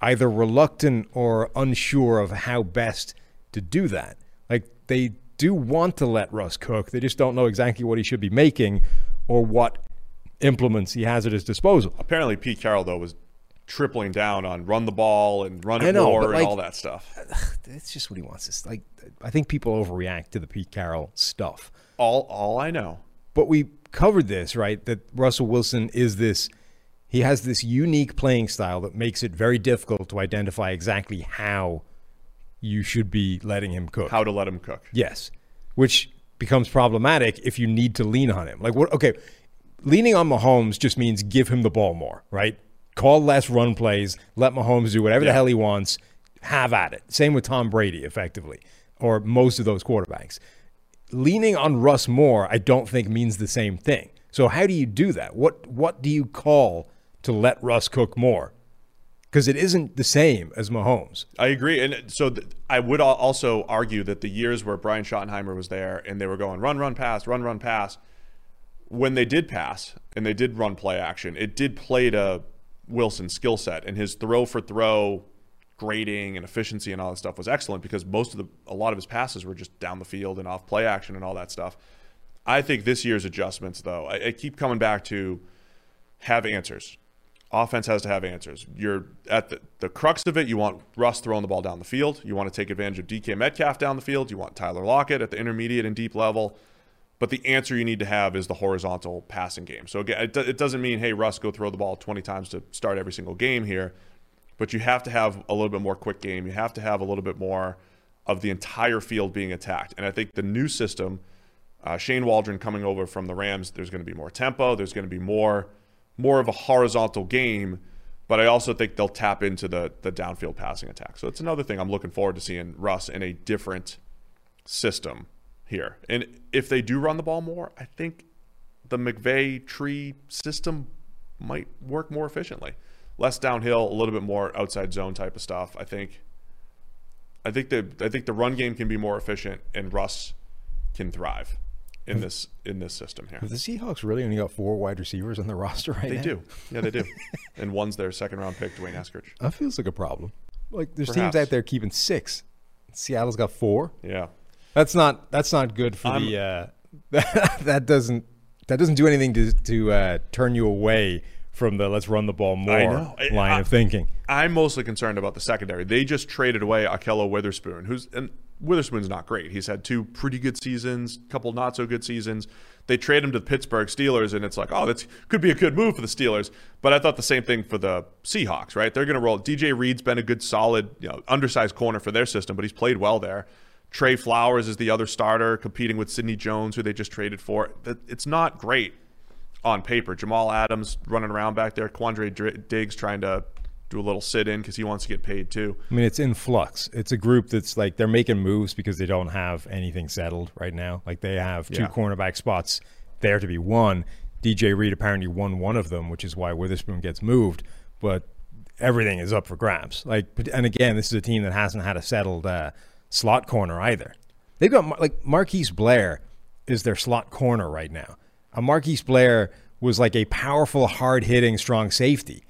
either reluctant or unsure of how best to do that. Like they do want to let Russ cook. They just don't know exactly what he should be making or what implements he has at his disposal. Apparently, Pete Carroll though was tripling down on run the ball and run it know, more but, and all that stuff. It's just what he wants. It's like I think people overreact to the Pete Carroll stuff. All all I know. But we covered this, right? That Russell Wilson is this he has this unique playing style that makes it very difficult to identify exactly how you should be letting him cook. How to let him cook. Yes, which becomes problematic if you need to lean on him. Like what? Okay, leaning on Mahomes just means give him the ball more, right? Call less run plays, let Mahomes do whatever the hell he wants, have at it. Same with Tom Brady, effectively, or most of those quarterbacks. Leaning on Russ more, I don't think means the same thing. So how do you do that? What what do you call to let Russ cook more? Because it isn't the same as Mahomes. I agree, and so th- I would al- also argue that the years where Brian Schottenheimer was there and they were going run, run, pass, run, run, pass, when they did pass and they did run play action, it did play to Wilson's skill set and his throw for throw grading and efficiency and all that stuff was excellent because most of the a lot of his passes were just down the field and off play action and all that stuff. I think this year's adjustments, though, I, I keep coming back to have answers. Offense has to have answers. You're at the, the crux of it. You want Russ throwing the ball down the field. You want to take advantage of DK Metcalf down the field. You want Tyler Lockett at the intermediate and deep level. But the answer you need to have is the horizontal passing game. So again, it, it doesn't mean, hey, Russ, go throw the ball 20 times to start every single game here. But you have to have a little bit more quick game. You have to have a little bit more of the entire field being attacked. And I think the new system, uh, Shane Waldron coming over from the Rams, there's going to be more tempo. There's going to be more more of a horizontal game. But I also think they'll tap into the the downfield passing attack. So it's another thing I'm looking forward to seeing Russ in a different system here. And if they do run the ball more, I think the McVay tree system might work more efficiently. Less downhill, a little bit more outside zone type of stuff. I think I think the I think the run game can be more efficient and Russ can thrive in this in this system here. Have the Seahawks really only got four wide receivers on the roster right They now? They do. Yeah, they do. and one's their second round pick, D'Wayne Eskridge. That feels like a problem. Like there's Perhaps. teams out there keeping six. Seattle's got four. Yeah. That's not that's not good for the. Uh, that doesn't that doesn't do anything to to uh, turn you away from the let's run the ball more. I- line I- of thinking. I'm mostly concerned about the secondary. They just traded away Ahkello Witherspoon, who's and Witherspoon's not great. He's had two pretty good seasons, a couple not so good seasons. They trade him to the Pittsburgh Steelers, and it's like, oh, that could be a good move for the Steelers. But I thought the same thing for the Seahawks, right? They're going to roll. DJ Reed's been a good, solid, you know, undersized corner for their system, but he's played well there. Tre Flowers is the other starter, competing with Sidney Jones, who they just traded for. It's not great on paper. Jamal Adams running around back there. Quandre Dr- Diggs trying to do a little sit in because he wants to get paid too. I mean, it's in flux. It's a group that's like they're making moves because they don't have anything settled right now. Like they have two Yeah. cornerback spots there to be won. DJ Reed apparently won one of them, which is why Witherspoon gets moved. But everything is up for grabs. Like, and again, this is a team that hasn't had a settled uh, slot corner either. They've got like Marquise Blair is their slot corner right now. A Marquise Blair was like a powerful, hard hitting, strong safety,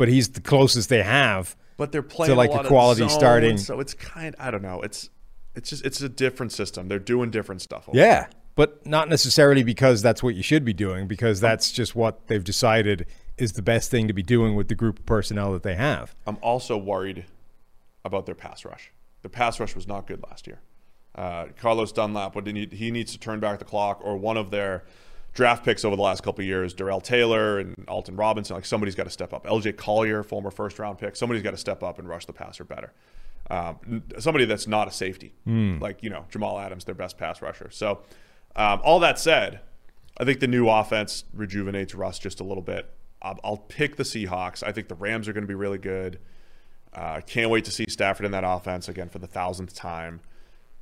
but he's the closest they have But they're playing to like a lot a quality zone, starting. so it's kind. I don't know. It's it's just it's a different system. They're doing different stuff. Yeah, but not necessarily because that's what you should be doing, because that's just what they've decided is the best thing to be doing with the group of personnel that they have. I'm also worried about their pass rush. The pass rush was not good last year. Uh, Carlos Dunlap, what he, he needs to turn back the clock, or one of their draft picks over the last couple of years, Darrell Taylor and Alton Robinson. Like somebody's got to step up. LJ Collier, former first round pick, somebody's got to step up and rush the passer better. Um, somebody that's not a safety, like you know Jamal Adams, their best pass rusher. So, um, all that said, I think the new offense rejuvenates Russ just a little bit. I'll, I'll pick the Seahawks. I think the Rams are going to be really good. Uh, can't wait to see Stafford in that offense again for the thousandth time.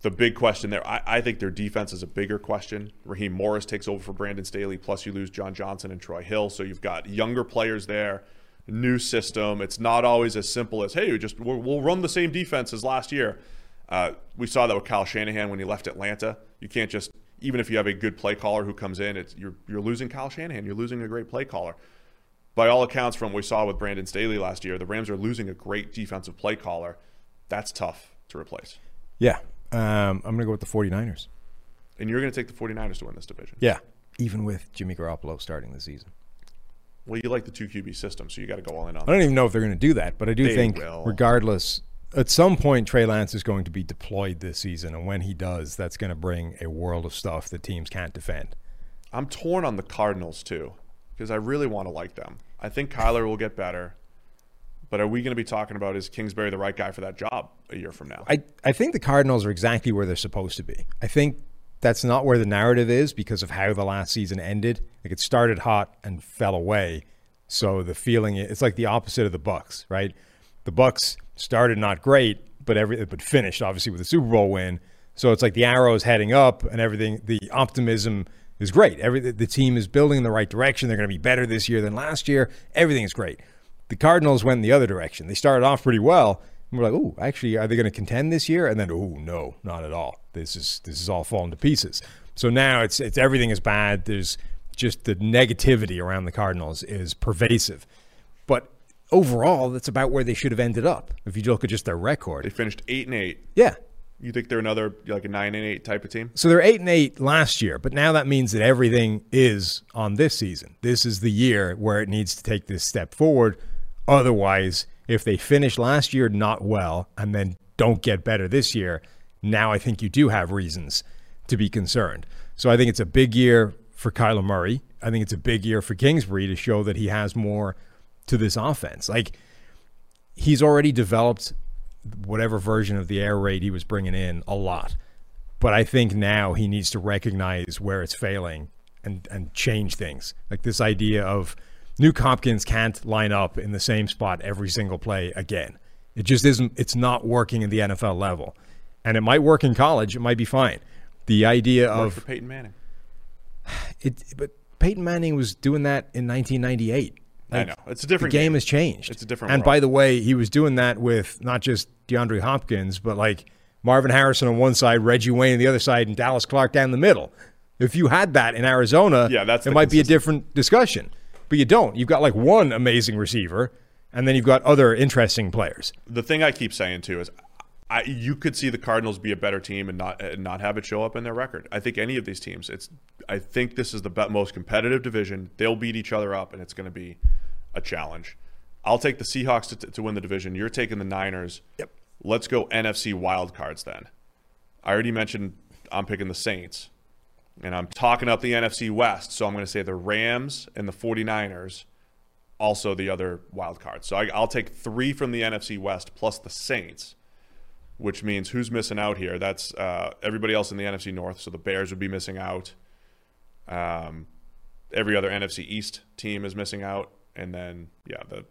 The big question there, I, I think their defense is a bigger question. Raheem Morris takes over for Brandon Staley, plus you lose John Johnson and Troy Hill. So you've got younger players there, new system. It's not always as simple as, hey, we just we'll, we'll run the same defense as last year. Uh, we saw that with Kyle Shanahan when he left Atlanta. You can't just, even if you have a good play caller who comes in, it's, you're, you're losing Kyle Shanahan. You're losing a great play caller by all accounts, from what we saw with Brandon Staley last year, the Rams are losing a great defensive play caller. That's tough to replace. Yeah. Um, I'm going to go with the 49ers. And you're going to take the 49ers to win this division. Yeah. Even with Jimmy Garoppolo starting the season. Well, you like the two QB system, so you got to go all in on I that. don't even know if they're going to do that, but I do They think, will. regardless, at some point, Trey Lance is going to be deployed this season. And when he does, that's going to bring a world of stuff that teams can't defend. I'm torn on the Cardinals, too, because I really want to like them. I think Kyler will get better. But are we going to be talking about is Kingsbury the right guy for that job a year from now? I, I think the Cardinals are exactly where they're supposed to be. I think that's not where the narrative is because of how the last season ended. Like it started hot and fell away. So the feeling it's like the opposite of the Bucks, right? The Bucks started not great, but every but finished obviously with a Super Bowl win. So it's like the arrow is heading up and everything. The optimism is great. Every the team is building in the right direction. They're going to be better this year than last year. Everything is great. The Cardinals went in the other direction. They started off pretty well. And we're like, oh, actually, are they going to contend this year? And then, oh, no, not at all. This is this is all falling to pieces. So now it's it's everything is bad. There's just the negativity around the Cardinals is pervasive. But overall, that's about where they should have ended up. If you look at just their record, they finished eight and eight. yeah. You think they're another like a nine and eight type of team? So they're eight and eight last year, but now that means that everything is on this season. This is the year where it needs to take this step forward. Otherwise, if they finish last year not well and then don't get better this year, now I think you do have reasons to be concerned. So I think it's a big year for Kyler Murray. I think it's a big year for Kingsbury to show that he has more to this offense. Like he's already developed whatever version of the air raid he was bringing in a lot. But I think now he needs to recognize where it's failing and, and change things. Like this idea of Nuke Hopkins can't line up in the same spot every single play again. It just isn't, it's not working in the NFL level. And it might work in college, it might be fine. The idea of for Peyton Manning. it, but Peyton Manning was doing that in 1998. I know. It's a different the game, game. has changed. It's a different And world. by the way, he was doing that with not just DeAndre Hopkins, but like Marvin Harrison on one side, Reggie Wayne on the other side, and Dallas Clark down the middle. If you had that in Arizona, Yeah, that's it might be a different discussion. But you don't. You've got like one amazing receiver, and then you've got other interesting players. the thing I keep saying too is, I you could see the Cardinals be a better team and not and not have it show up in their record. I think any of these teams, it's I think this is the be- most competitive division. They'll beat each other up, and it's going to be a challenge. I'll take the Seahawks to, to win the division. You're taking the Niners. Yep. Let's go NFC wild cards then. I already mentioned I'm picking the Saints, and I'm talking up the NFC West. So I'm going to say the Rams and the 49ers also the other wild card. So I, I'll take three from the NFC West plus the Saints, which means who's missing out here? That's uh, everybody else in the NFC North. So the Bears would be missing out. Um, every other NFC East team is missing out, and then yeah, the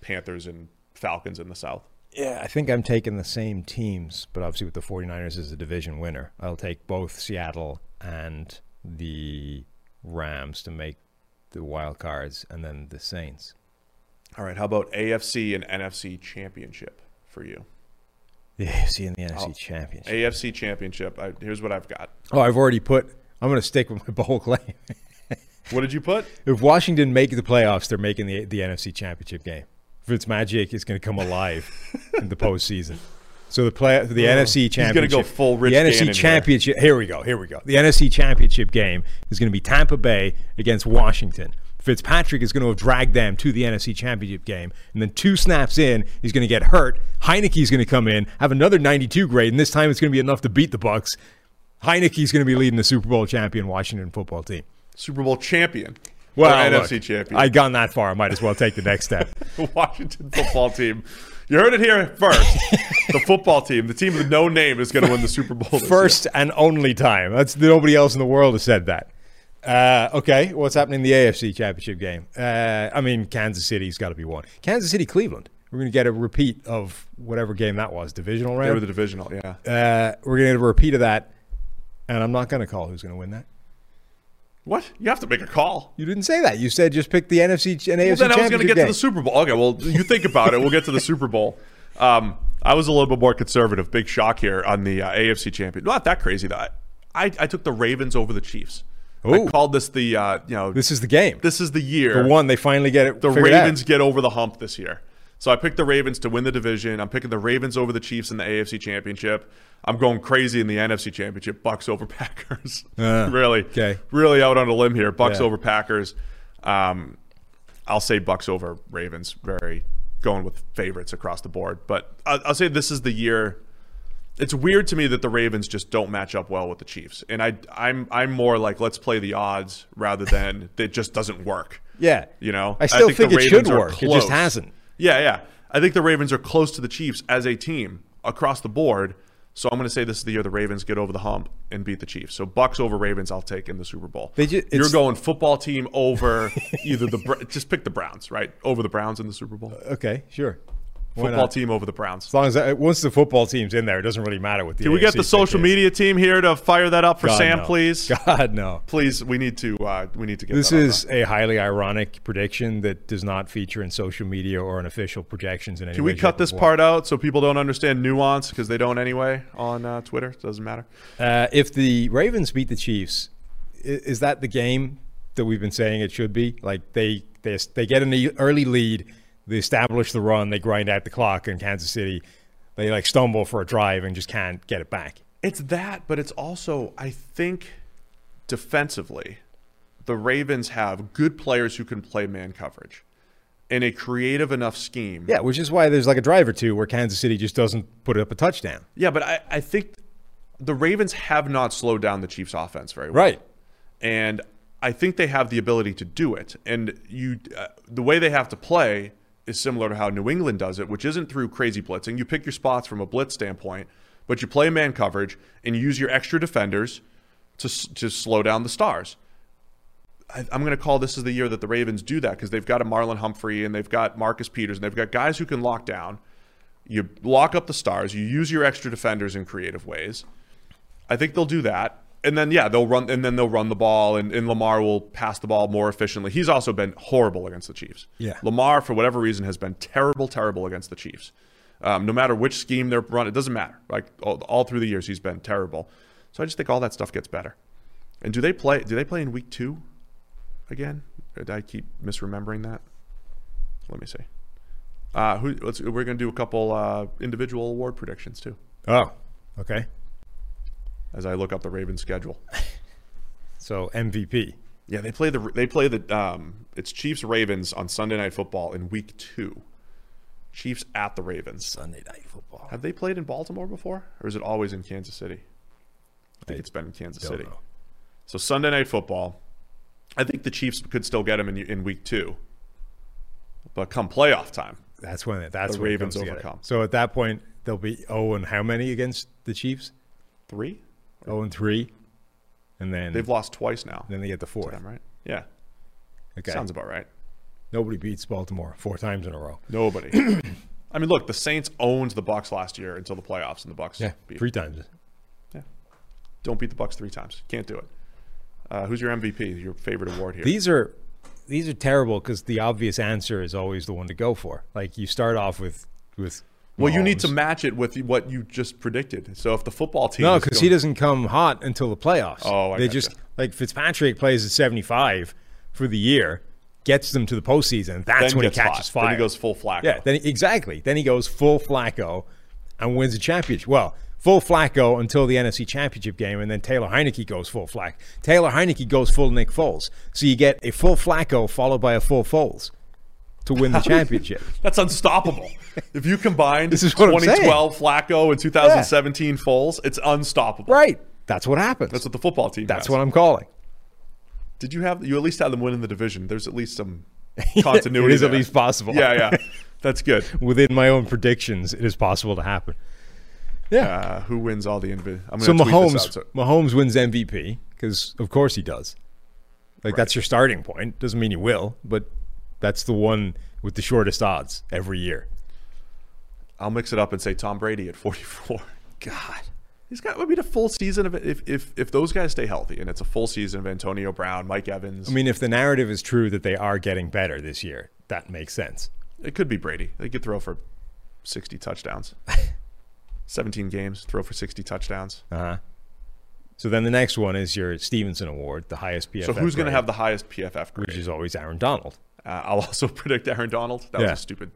Panthers and Falcons in the South. Yeah, I think I'm taking the same teams, but obviously with the 49ers as a division winner, I'll take both Seattle and the Rams to make the wild cards and then the Saints. All right, how about AFC and NFC championship for you? The AFC and the NFC Oh, Championship. AFC championship. I, here's what I've got. Oh, I've already put. I'm going to stick with my bold claim. What did you put? if Washington make the playoffs, they're making the the NFC Championship game. Fitzmagic is going to come alive in the postseason. So the play the oh. NFC gonna Championship. go full Rich The Gannon NFC here. Championship. Here we go. Here we go. The NFC Championship game is going to be Tampa Bay against Washington. Fitzpatrick is going to have dragged them to the NFC Championship game, and then two snaps in, he's going to get hurt. Heinicke's going to come in, have another 92 grade, and this time it's going to be enough to beat the Bucks. Heinicke's going to be leading the Super Bowl champion Washington football team. Super Bowl champion. Well, or look, NFC champion. I'd gone that far. I might as well take the next step. The Washington football team. You heard it here first. the football team, the team with no name, is going to win the Super Bowl. First and only time. That's nobody else in the world has said that. Uh, okay, what's happening in the AFC Championship game? Uh, I mean, Kansas City's got to be one. Kansas City, Cleveland. We're going to get a repeat of whatever game that was, divisional year. They were the divisional, yeah. Uh, we're going to get a repeat of that, and I'm not going to call who's going to win that. What? You have to make a call. You didn't say that. You said just pick the NFC and AFC Well, then I was going to get to the Super Bowl. Okay, well, you think about it. We'll get to the Super Bowl. Um, I was a little bit more conservative. Big shock here on the uh, AFC champion. Not that crazy though. I, I took the Ravens over the Chiefs. I Ooh. called this the uh, you know This is the game. this is the year the one they finally get it. the figured out. Ravens get over the hump this year. So I picked the Ravens to win the division. I'm picking the Ravens over the Chiefs in the AFC Championship. I'm going crazy in the NFC Championship. Bucks over Packers. Uh, really, okay. really out on a limb here. Bucks Yeah. over Packers. Um, I'll say Bucks over Ravens. Very going with favorites across the board. But I'll, I'll say this is the year. It's weird to me that the Ravens just don't match up well with the Chiefs, and I I'm I'm more like let's play the odds rather than it just doesn't work. Yeah. You know, I still the think it should work. It just hasn't. Yeah, yeah. I think the Ravens are close to the Chiefs as a team across the board. So I'm going to say this is the year the Ravens get over the hump and beat the Chiefs. So Bucks over Ravens, I'll take in the Super Bowl. They ju- You're going football team over either the just pick the Browns, right? Over the Browns in the Super Bowl. Okay, sure. Football team over the Browns. As long as that, once the football team's in there, it doesn't really matter what the. Can we get the social is. media team here to fire that up for God, Sam, no. please? God no. Please, we need to uh, we need to get This up is a highly ironic prediction that does not feature in social media or in official projections in any Can we cut this part out so people don't understand nuance because they don't anyway on uh, Twitter? It doesn't matter. Uh, if the Ravens beat the Chiefs, is that the game that we've been saying it should be? Like they they they get an early lead, they establish the run, they grind out the clock in Kansas City, they like stumble for a drive and just can't get it back. It's that, but it's also I think defensively, the Ravens have good players who can play man coverage in a creative enough scheme. Yeah, which is why there's like a drive or two where Kansas City just doesn't put up a touchdown. Yeah, but I, I think the Ravens have not slowed down the Chiefs' offense very well. Right. and I think they have the ability to do it. And you, uh, the way they have to play is similar to how New England does it, which isn't through crazy blitzing. You pick your spots from a blitz standpoint, but you play man coverage and you use your extra defenders to to slow down the stars. I, I'm going to call this is the year that the Ravens do that because they've got a Marlon Humphrey and they've got Marcus Peters and they've got guys who can lock down. You lock up the stars. You use your extra defenders in creative ways. I think they'll do that. And then yeah, they'll run and then they'll run the ball and, and Lamar will pass the ball more efficiently. He's also been horrible against the Chiefs. Yeah. Lamar, for whatever reason, has been terrible, terrible against the Chiefs. Um, no matter which scheme they're running, it doesn't matter. Like all, all through the years, he's been terrible. So I just think all that stuff gets better. And do they play? Do they play in week two again? Or did I keep misremembering that? Let me see. Uh, who? Let's, we're going to do a couple uh, individual award predictions too, Oh, okay as I look up the Ravens schedule. so MVP. Yeah, they play the they play the um, it's Chiefs Ravens on Sunday Night Football in Week Two. Chiefs at the Ravens. Sunday Night Football. Have they played in Baltimore before, or is it always in Kansas City? I think I it's been in Kansas City. Know. So Sunday Night Football. I think the Chiefs could still get them in in Week Two, but come playoff time, that's when that's the when Ravens overcome. So at that point, they'll be oh, and how many against the Chiefs? Three. 0 and 3. And then they've lost twice now. Then they get the fourth. Them, right? Yeah. Okay. Sounds about right. Nobody beats Baltimore four times in a row. Nobody. I mean, look, the Saints owned the Bucks last year until the playoffs, and the Bucks yeah, beat. three times. Yeah, don't beat the Bucks three times. Can't do it. Uh, who's your MVP? Your favorite award here? These are these are terrible because the obvious answer is always the one to go for. Like you start off with with well, you need to match it with what you just predicted. So if the football team, No, because he doesn't come hot until the playoffs. Oh, I they just like Fitzpatrick plays at seventy five for the year, gets them to the postseason. That's then when he catches hot. fire. Then he goes full Flacco. Yeah, then exactly. Then he goes full Flacco and wins a championship. Well, full Flacco until the NFC Championship game, and then Taylor Heinicke goes full Flack. Taylor Heinicke goes full Nick Foles. So you get a full Flacco followed by a full Foles to win the championship. That's unstoppable. if you combine This is what I'm saying. 2012 Flacco and 2017 Foles, it's unstoppable. Right. That's what happens. That's what the football team. That's has. what I'm calling. Did you have? You at least had them win in the division. There's at least some continuity. It is at least possible. Yeah, yeah. That's good. Within my own predictions, it is possible to happen. Yeah. Uh, who wins all the? I'm so gonna tweet this Mahomes, out, so- Mahomes wins MVP because of course he does. Like that's your starting point. Doesn't mean you will, but that's the one with the shortest odds every year. I'll mix it up and say Tom Brady at 44. God, he's got. I mean, a full season of. If if if those guys stay healthy and it's a full season of Antonio Brown, Mike Evans. I mean, if the narrative is true that they are getting better this year, that makes sense. it could be Brady. They could throw for 60 touchdowns. 17 games, throw for 60 touchdowns. Uh huh. So then the next one is your Stephenson Award, the highest PFF. So who's going to have the highest PFF grade? which is always Aaron Donald. Uh, I'll also predict Aaron Donald. That Yeah. was a stupid,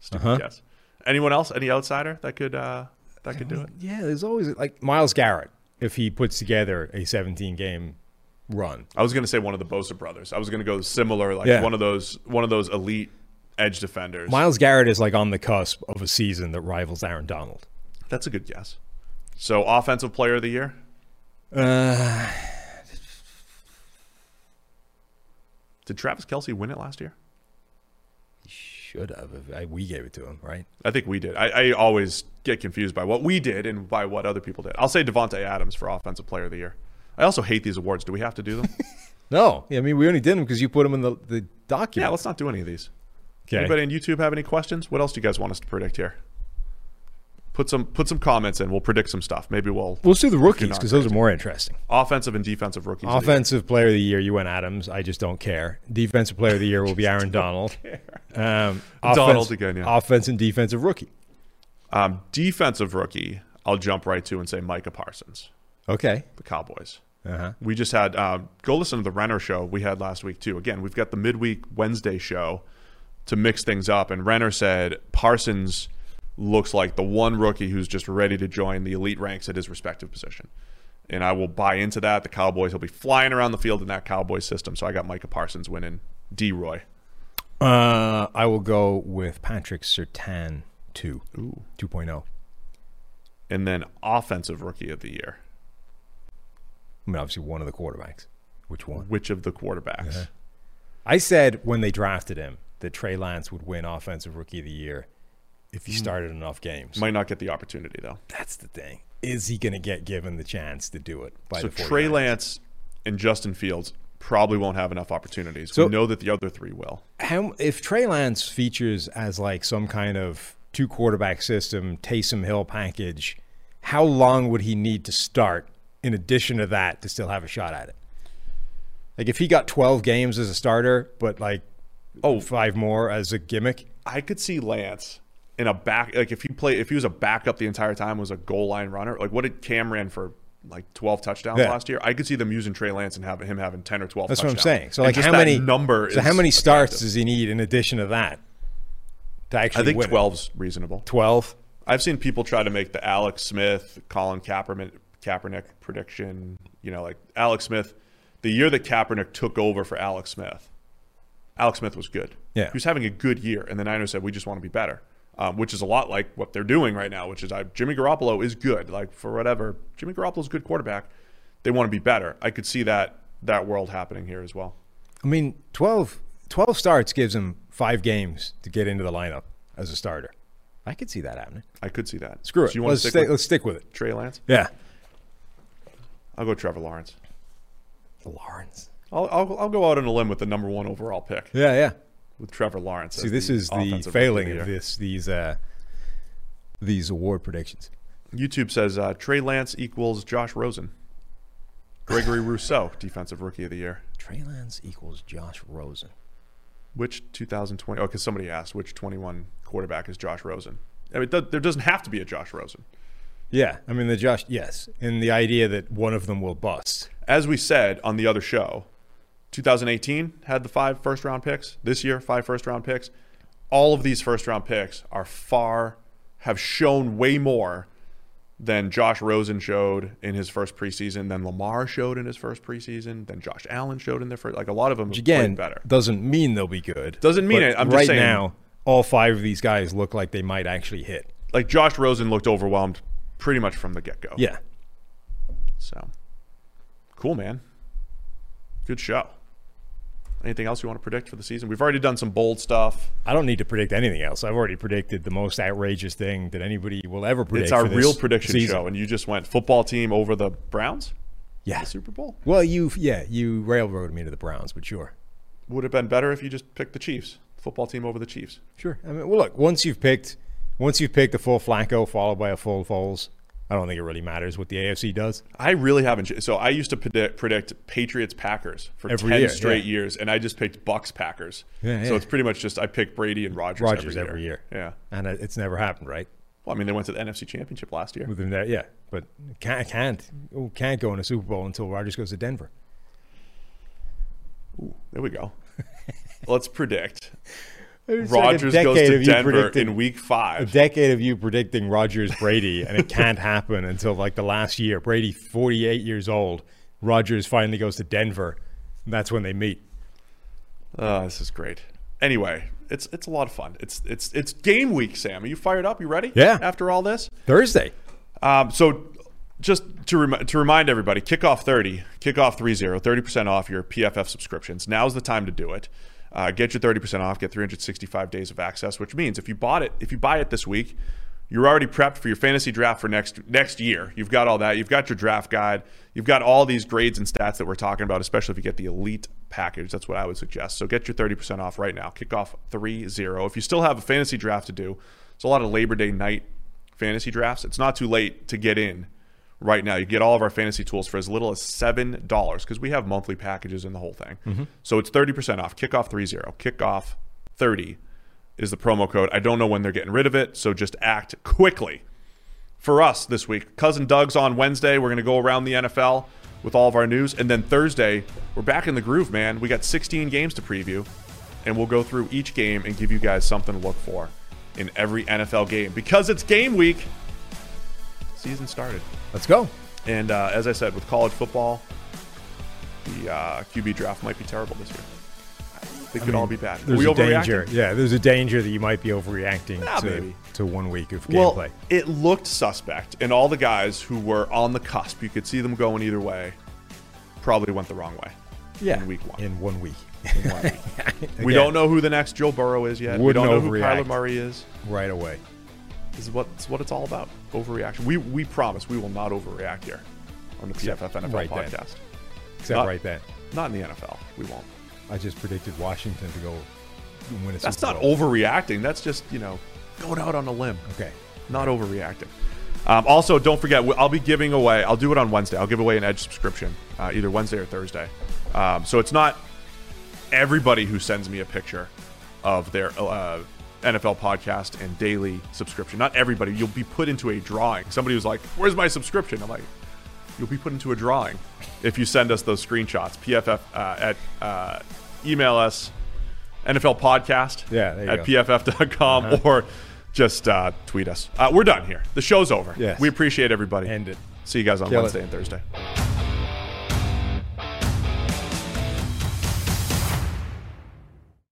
stupid Uh-huh. guess. Anyone else? Any outsider that could uh, that could do it? Yeah, there's always like Myles Garrett if he puts together a 17 game run. I was going to say one of the Bosa brothers. I was going to go similar, like Yeah. one of those one of those elite edge defenders. Myles Garrett is like on the cusp of a season that rivals Aaron Donald. That's a good guess. So offensive player of the year. Uh, Did Travis Kelce win it last year? He should have. If I, we gave it to him, right? I think we did. I, I always get confused by what we did and by what other people did. I'll say Davante Adams for offensive player of the year. I also hate these awards. Do we have to do them? No, Yeah, I mean we only did them because you put them in the the yeah, let's not do any of these. okay. Anybody on YouTube have any questions? What else do you guys want us to predict here? Put some put some comments in. We'll predict some stuff. Maybe we'll We'll do the rookies because those are more interesting. offensive and defensive rookies. of. Offensive player of the year, you went Adams. I just don't care. Defensive player of the year will be Aaron Donald. Um, Donald again, yeah. Offense and defensive rookie. Um, defensive rookie. I'll jump right to and say Micah Parsons, Okay. the Cowboys. Uh-huh. We just had uh, go listen to the Renner show we had last week too. Again, we've got the midweek Wednesday show to mix things up, and Renner said Parsons looks like the one rookie who's just ready to join the elite ranks at his respective position. And I will buy into that. The Cowboys, he'll be flying around the field in that Cowboys system. So I got Micah Parsons winning D Roy. Uh, I will go with Patrick Surtain 2. Ooh. 2.0. And then offensive rookie of the year. I mean, obviously one of the quarterbacks. Which one? Which of the quarterbacks? I said when they drafted him that Trey Lance would win Offensive Rookie of the Year if Hmm. he started enough games. Might not get the opportunity though. That's the thing. Is he going to get given the chance to do it by So the Trey Lance and Justin Fields probably won't have enough opportunities. So- we know that the other three will. How if Trey Lance features as like some kind of two quarterback system, Taysom Hill package, how long would he need to start in addition to that to still have a shot at it? Like if he got 12 games as a starter, but like oh, five more as a gimmick. I could see Lance in a back like if he play if he was a backup the entire time was a goal line runner. Like what did Cam ran for like 12 touchdowns Yeah. last year? I could see them using Trey Lance and having him having 10 or 12 That's what I'm saying. So like how many number So is how many starts attractive. does he need in addition to that to actually I think win it? 12's reasonable. 12. I've seen people try to make the Alex Smith, Colin Kaepernick, Kaepernick prediction. You know, like Alex Smith, the year that Kaepernick took over for Alex Smith, Alex Smith was good. Yeah. he was having a good year, and the Niners said we just want to be better, um, which is a lot like what they're doing right now. Which is I, Jimmy Garoppolo is good, like for whatever. Jimmy Garoppolo's a good quarterback. They want to be better. I could see that that world happening here as well. I mean, 12, 12 starts gives him five games to get into the lineup as a starter. I could see that happening. I could see that. Screw So it. let's, stick stay, with let's stick with it. Trey Lance? Yeah. I'll go Trevor Lawrence. Lawrence. I'll, I'll, I'll go out on a limb with the number one overall pick. Yeah, yeah. With Trevor Lawrence. See, this is the failing of this these uh, these award predictions. YouTube says uh, Trey Lance equals Josh Rosen. Gregory Rousseau, defensive rookie of the year. Trey Lance equals Josh Rosen. Which 2020? Oh, because somebody asked which 21 quarterback is Josh Rosen. I mean, do- there doesn't have to be a Josh Rosen. Yeah, I mean the Josh. Yes, and the idea that one of them will bust. As we said on the other show, 2018 had the five first round picks. This year, five first round picks. All of these first round picks are far, have shown way more than Josh Rosen showed in his first preseason, than Lamar showed in his first preseason, than Josh Allen showed in their first. Like a lot of them Which have again played better. doesn't mean they'll be good. Doesn't mean it. I'm just right saying- now, all five of these guys look like they might actually hit. Like Josh Rosen looked overwhelmed pretty much from the get go. Yeah. So cool, man. Good show. Anything else you want to predict for the season? We've already done some bold stuff. I don't need to predict anything else. I've already predicted the most outrageous thing that anybody will ever predict. It's our real prediction season. show, and you just went football team over the Browns. Yeah. The Super Bowl Well, you yeah you railroaded me to the Browns, but sure, would have been better if you just picked the Chiefs. Football team over the Chiefs. sure. I mean, well, look once you've picked once you've picked a full Flacco followed by a full Foles, I don't think it really matters what the AFC does. I really haven't. So I used to predict, predict Patriots Packers for Every ten year, straight yeah. years, and I just picked Bucks Packers. Yeah, yeah. So it's pretty much just I picked Brady and Rodgers, Rodgers every, every year, Yeah. and it's never happened, right? Well, I mean, they went to the NFC Championship last year. With them there, yeah, but can't can't can't go in a Super Bowl until Rodgers goes to Denver. Ooh, There we go. Let's predict It's like a Rodgers goes to Denver in Week five. a decade of you predicting Rodgers Brady, and it can't happen until like the last year. Brady, 48 years old. Rodgers finally goes to Denver. And that's when they meet. Oh, this is great. Anyway, it's it's a lot of fun. It's it's it's game week, Sam. Are you fired up? You ready? Yeah. After all this, Thursday. Um, so just to, rem- to remind everybody, kickoff 30, kickoff 30, 30% off your PFF subscriptions. Now's the time to do it. Uh, get your 30% off, get 365 days of access, which means if you bought it, if you buy it this week, you're already prepped for your fantasy draft for next next year. You've got all that. You've got your draft guide. You've got all these grades and stats that we're talking about, especially if you get the elite package. That's what I would suggest. So get your 30% off right now. Kickoff 3 0. If you still have a fantasy draft to do, it's a lot of Labor Day night fantasy drafts. It's not too late to get in right now. You get all of our fantasy tools for as little as seven dollars because we have monthly packages in the whole thing. Mm-hmm. So it's thirty percent off. Kickoff three zero. Kickoff thirty is the promo code. I don't know when they're getting rid of it, so just act quickly. For us this week, cousin Doug's on Wednesday. We're gonna go around the NFL with all of our news, and then Thursday we're back in the groove, man. We got 16 games to preview, and we'll go through each game and give you guys something to look for in every NFL game because it's game week. Season started. Let's go. And uh, as I said, with college football, the uh, QB draft might be terrible this year. It could all be bad. There's we a danger. Yeah, there's a danger that you might be overreacting Nah, to, maybe. to one week of Well, gameplay. it looked suspect, and all the guys who were on the cusp, you could see them going either way, probably went the wrong way. Yeah. in week one. In one week. In one week. we don't know who the next Joe Burrow is yet. we Wouldn't don't know who. Kyler Murray is. right away. This is what, this is what it's all about. Overreaction. We we promise we will not overreact here on the PFF NFL right then. podcast. Except Not- right then. Not in the NFL. We won't. I just predicted Washington to go win a That's Super not Bowl. overreacting. That's just, you know, going out on a limb. Okay. Not overreacting. Um, also, don't forget, I'll be giving away, I'll do it on Wednesday. I'll give away an Edge subscription, uh, either Wednesday or Thursday. Um, so it's not everybody who sends me a picture of their uh, NFL podcast and daily subscription. Not everybody. You'll be put into a drawing. Somebody was like, Where's my subscription? I'm like, You'll be put into a drawing if you send us those screenshots. PFF uh, at uh, email us NFL podcast Yeah, at go. pff.com or just uh, tweet us. Uh, we're done here. The show's over. Yes. We appreciate everybody. End it. See you guys on Kill it. Wednesday and Thursday.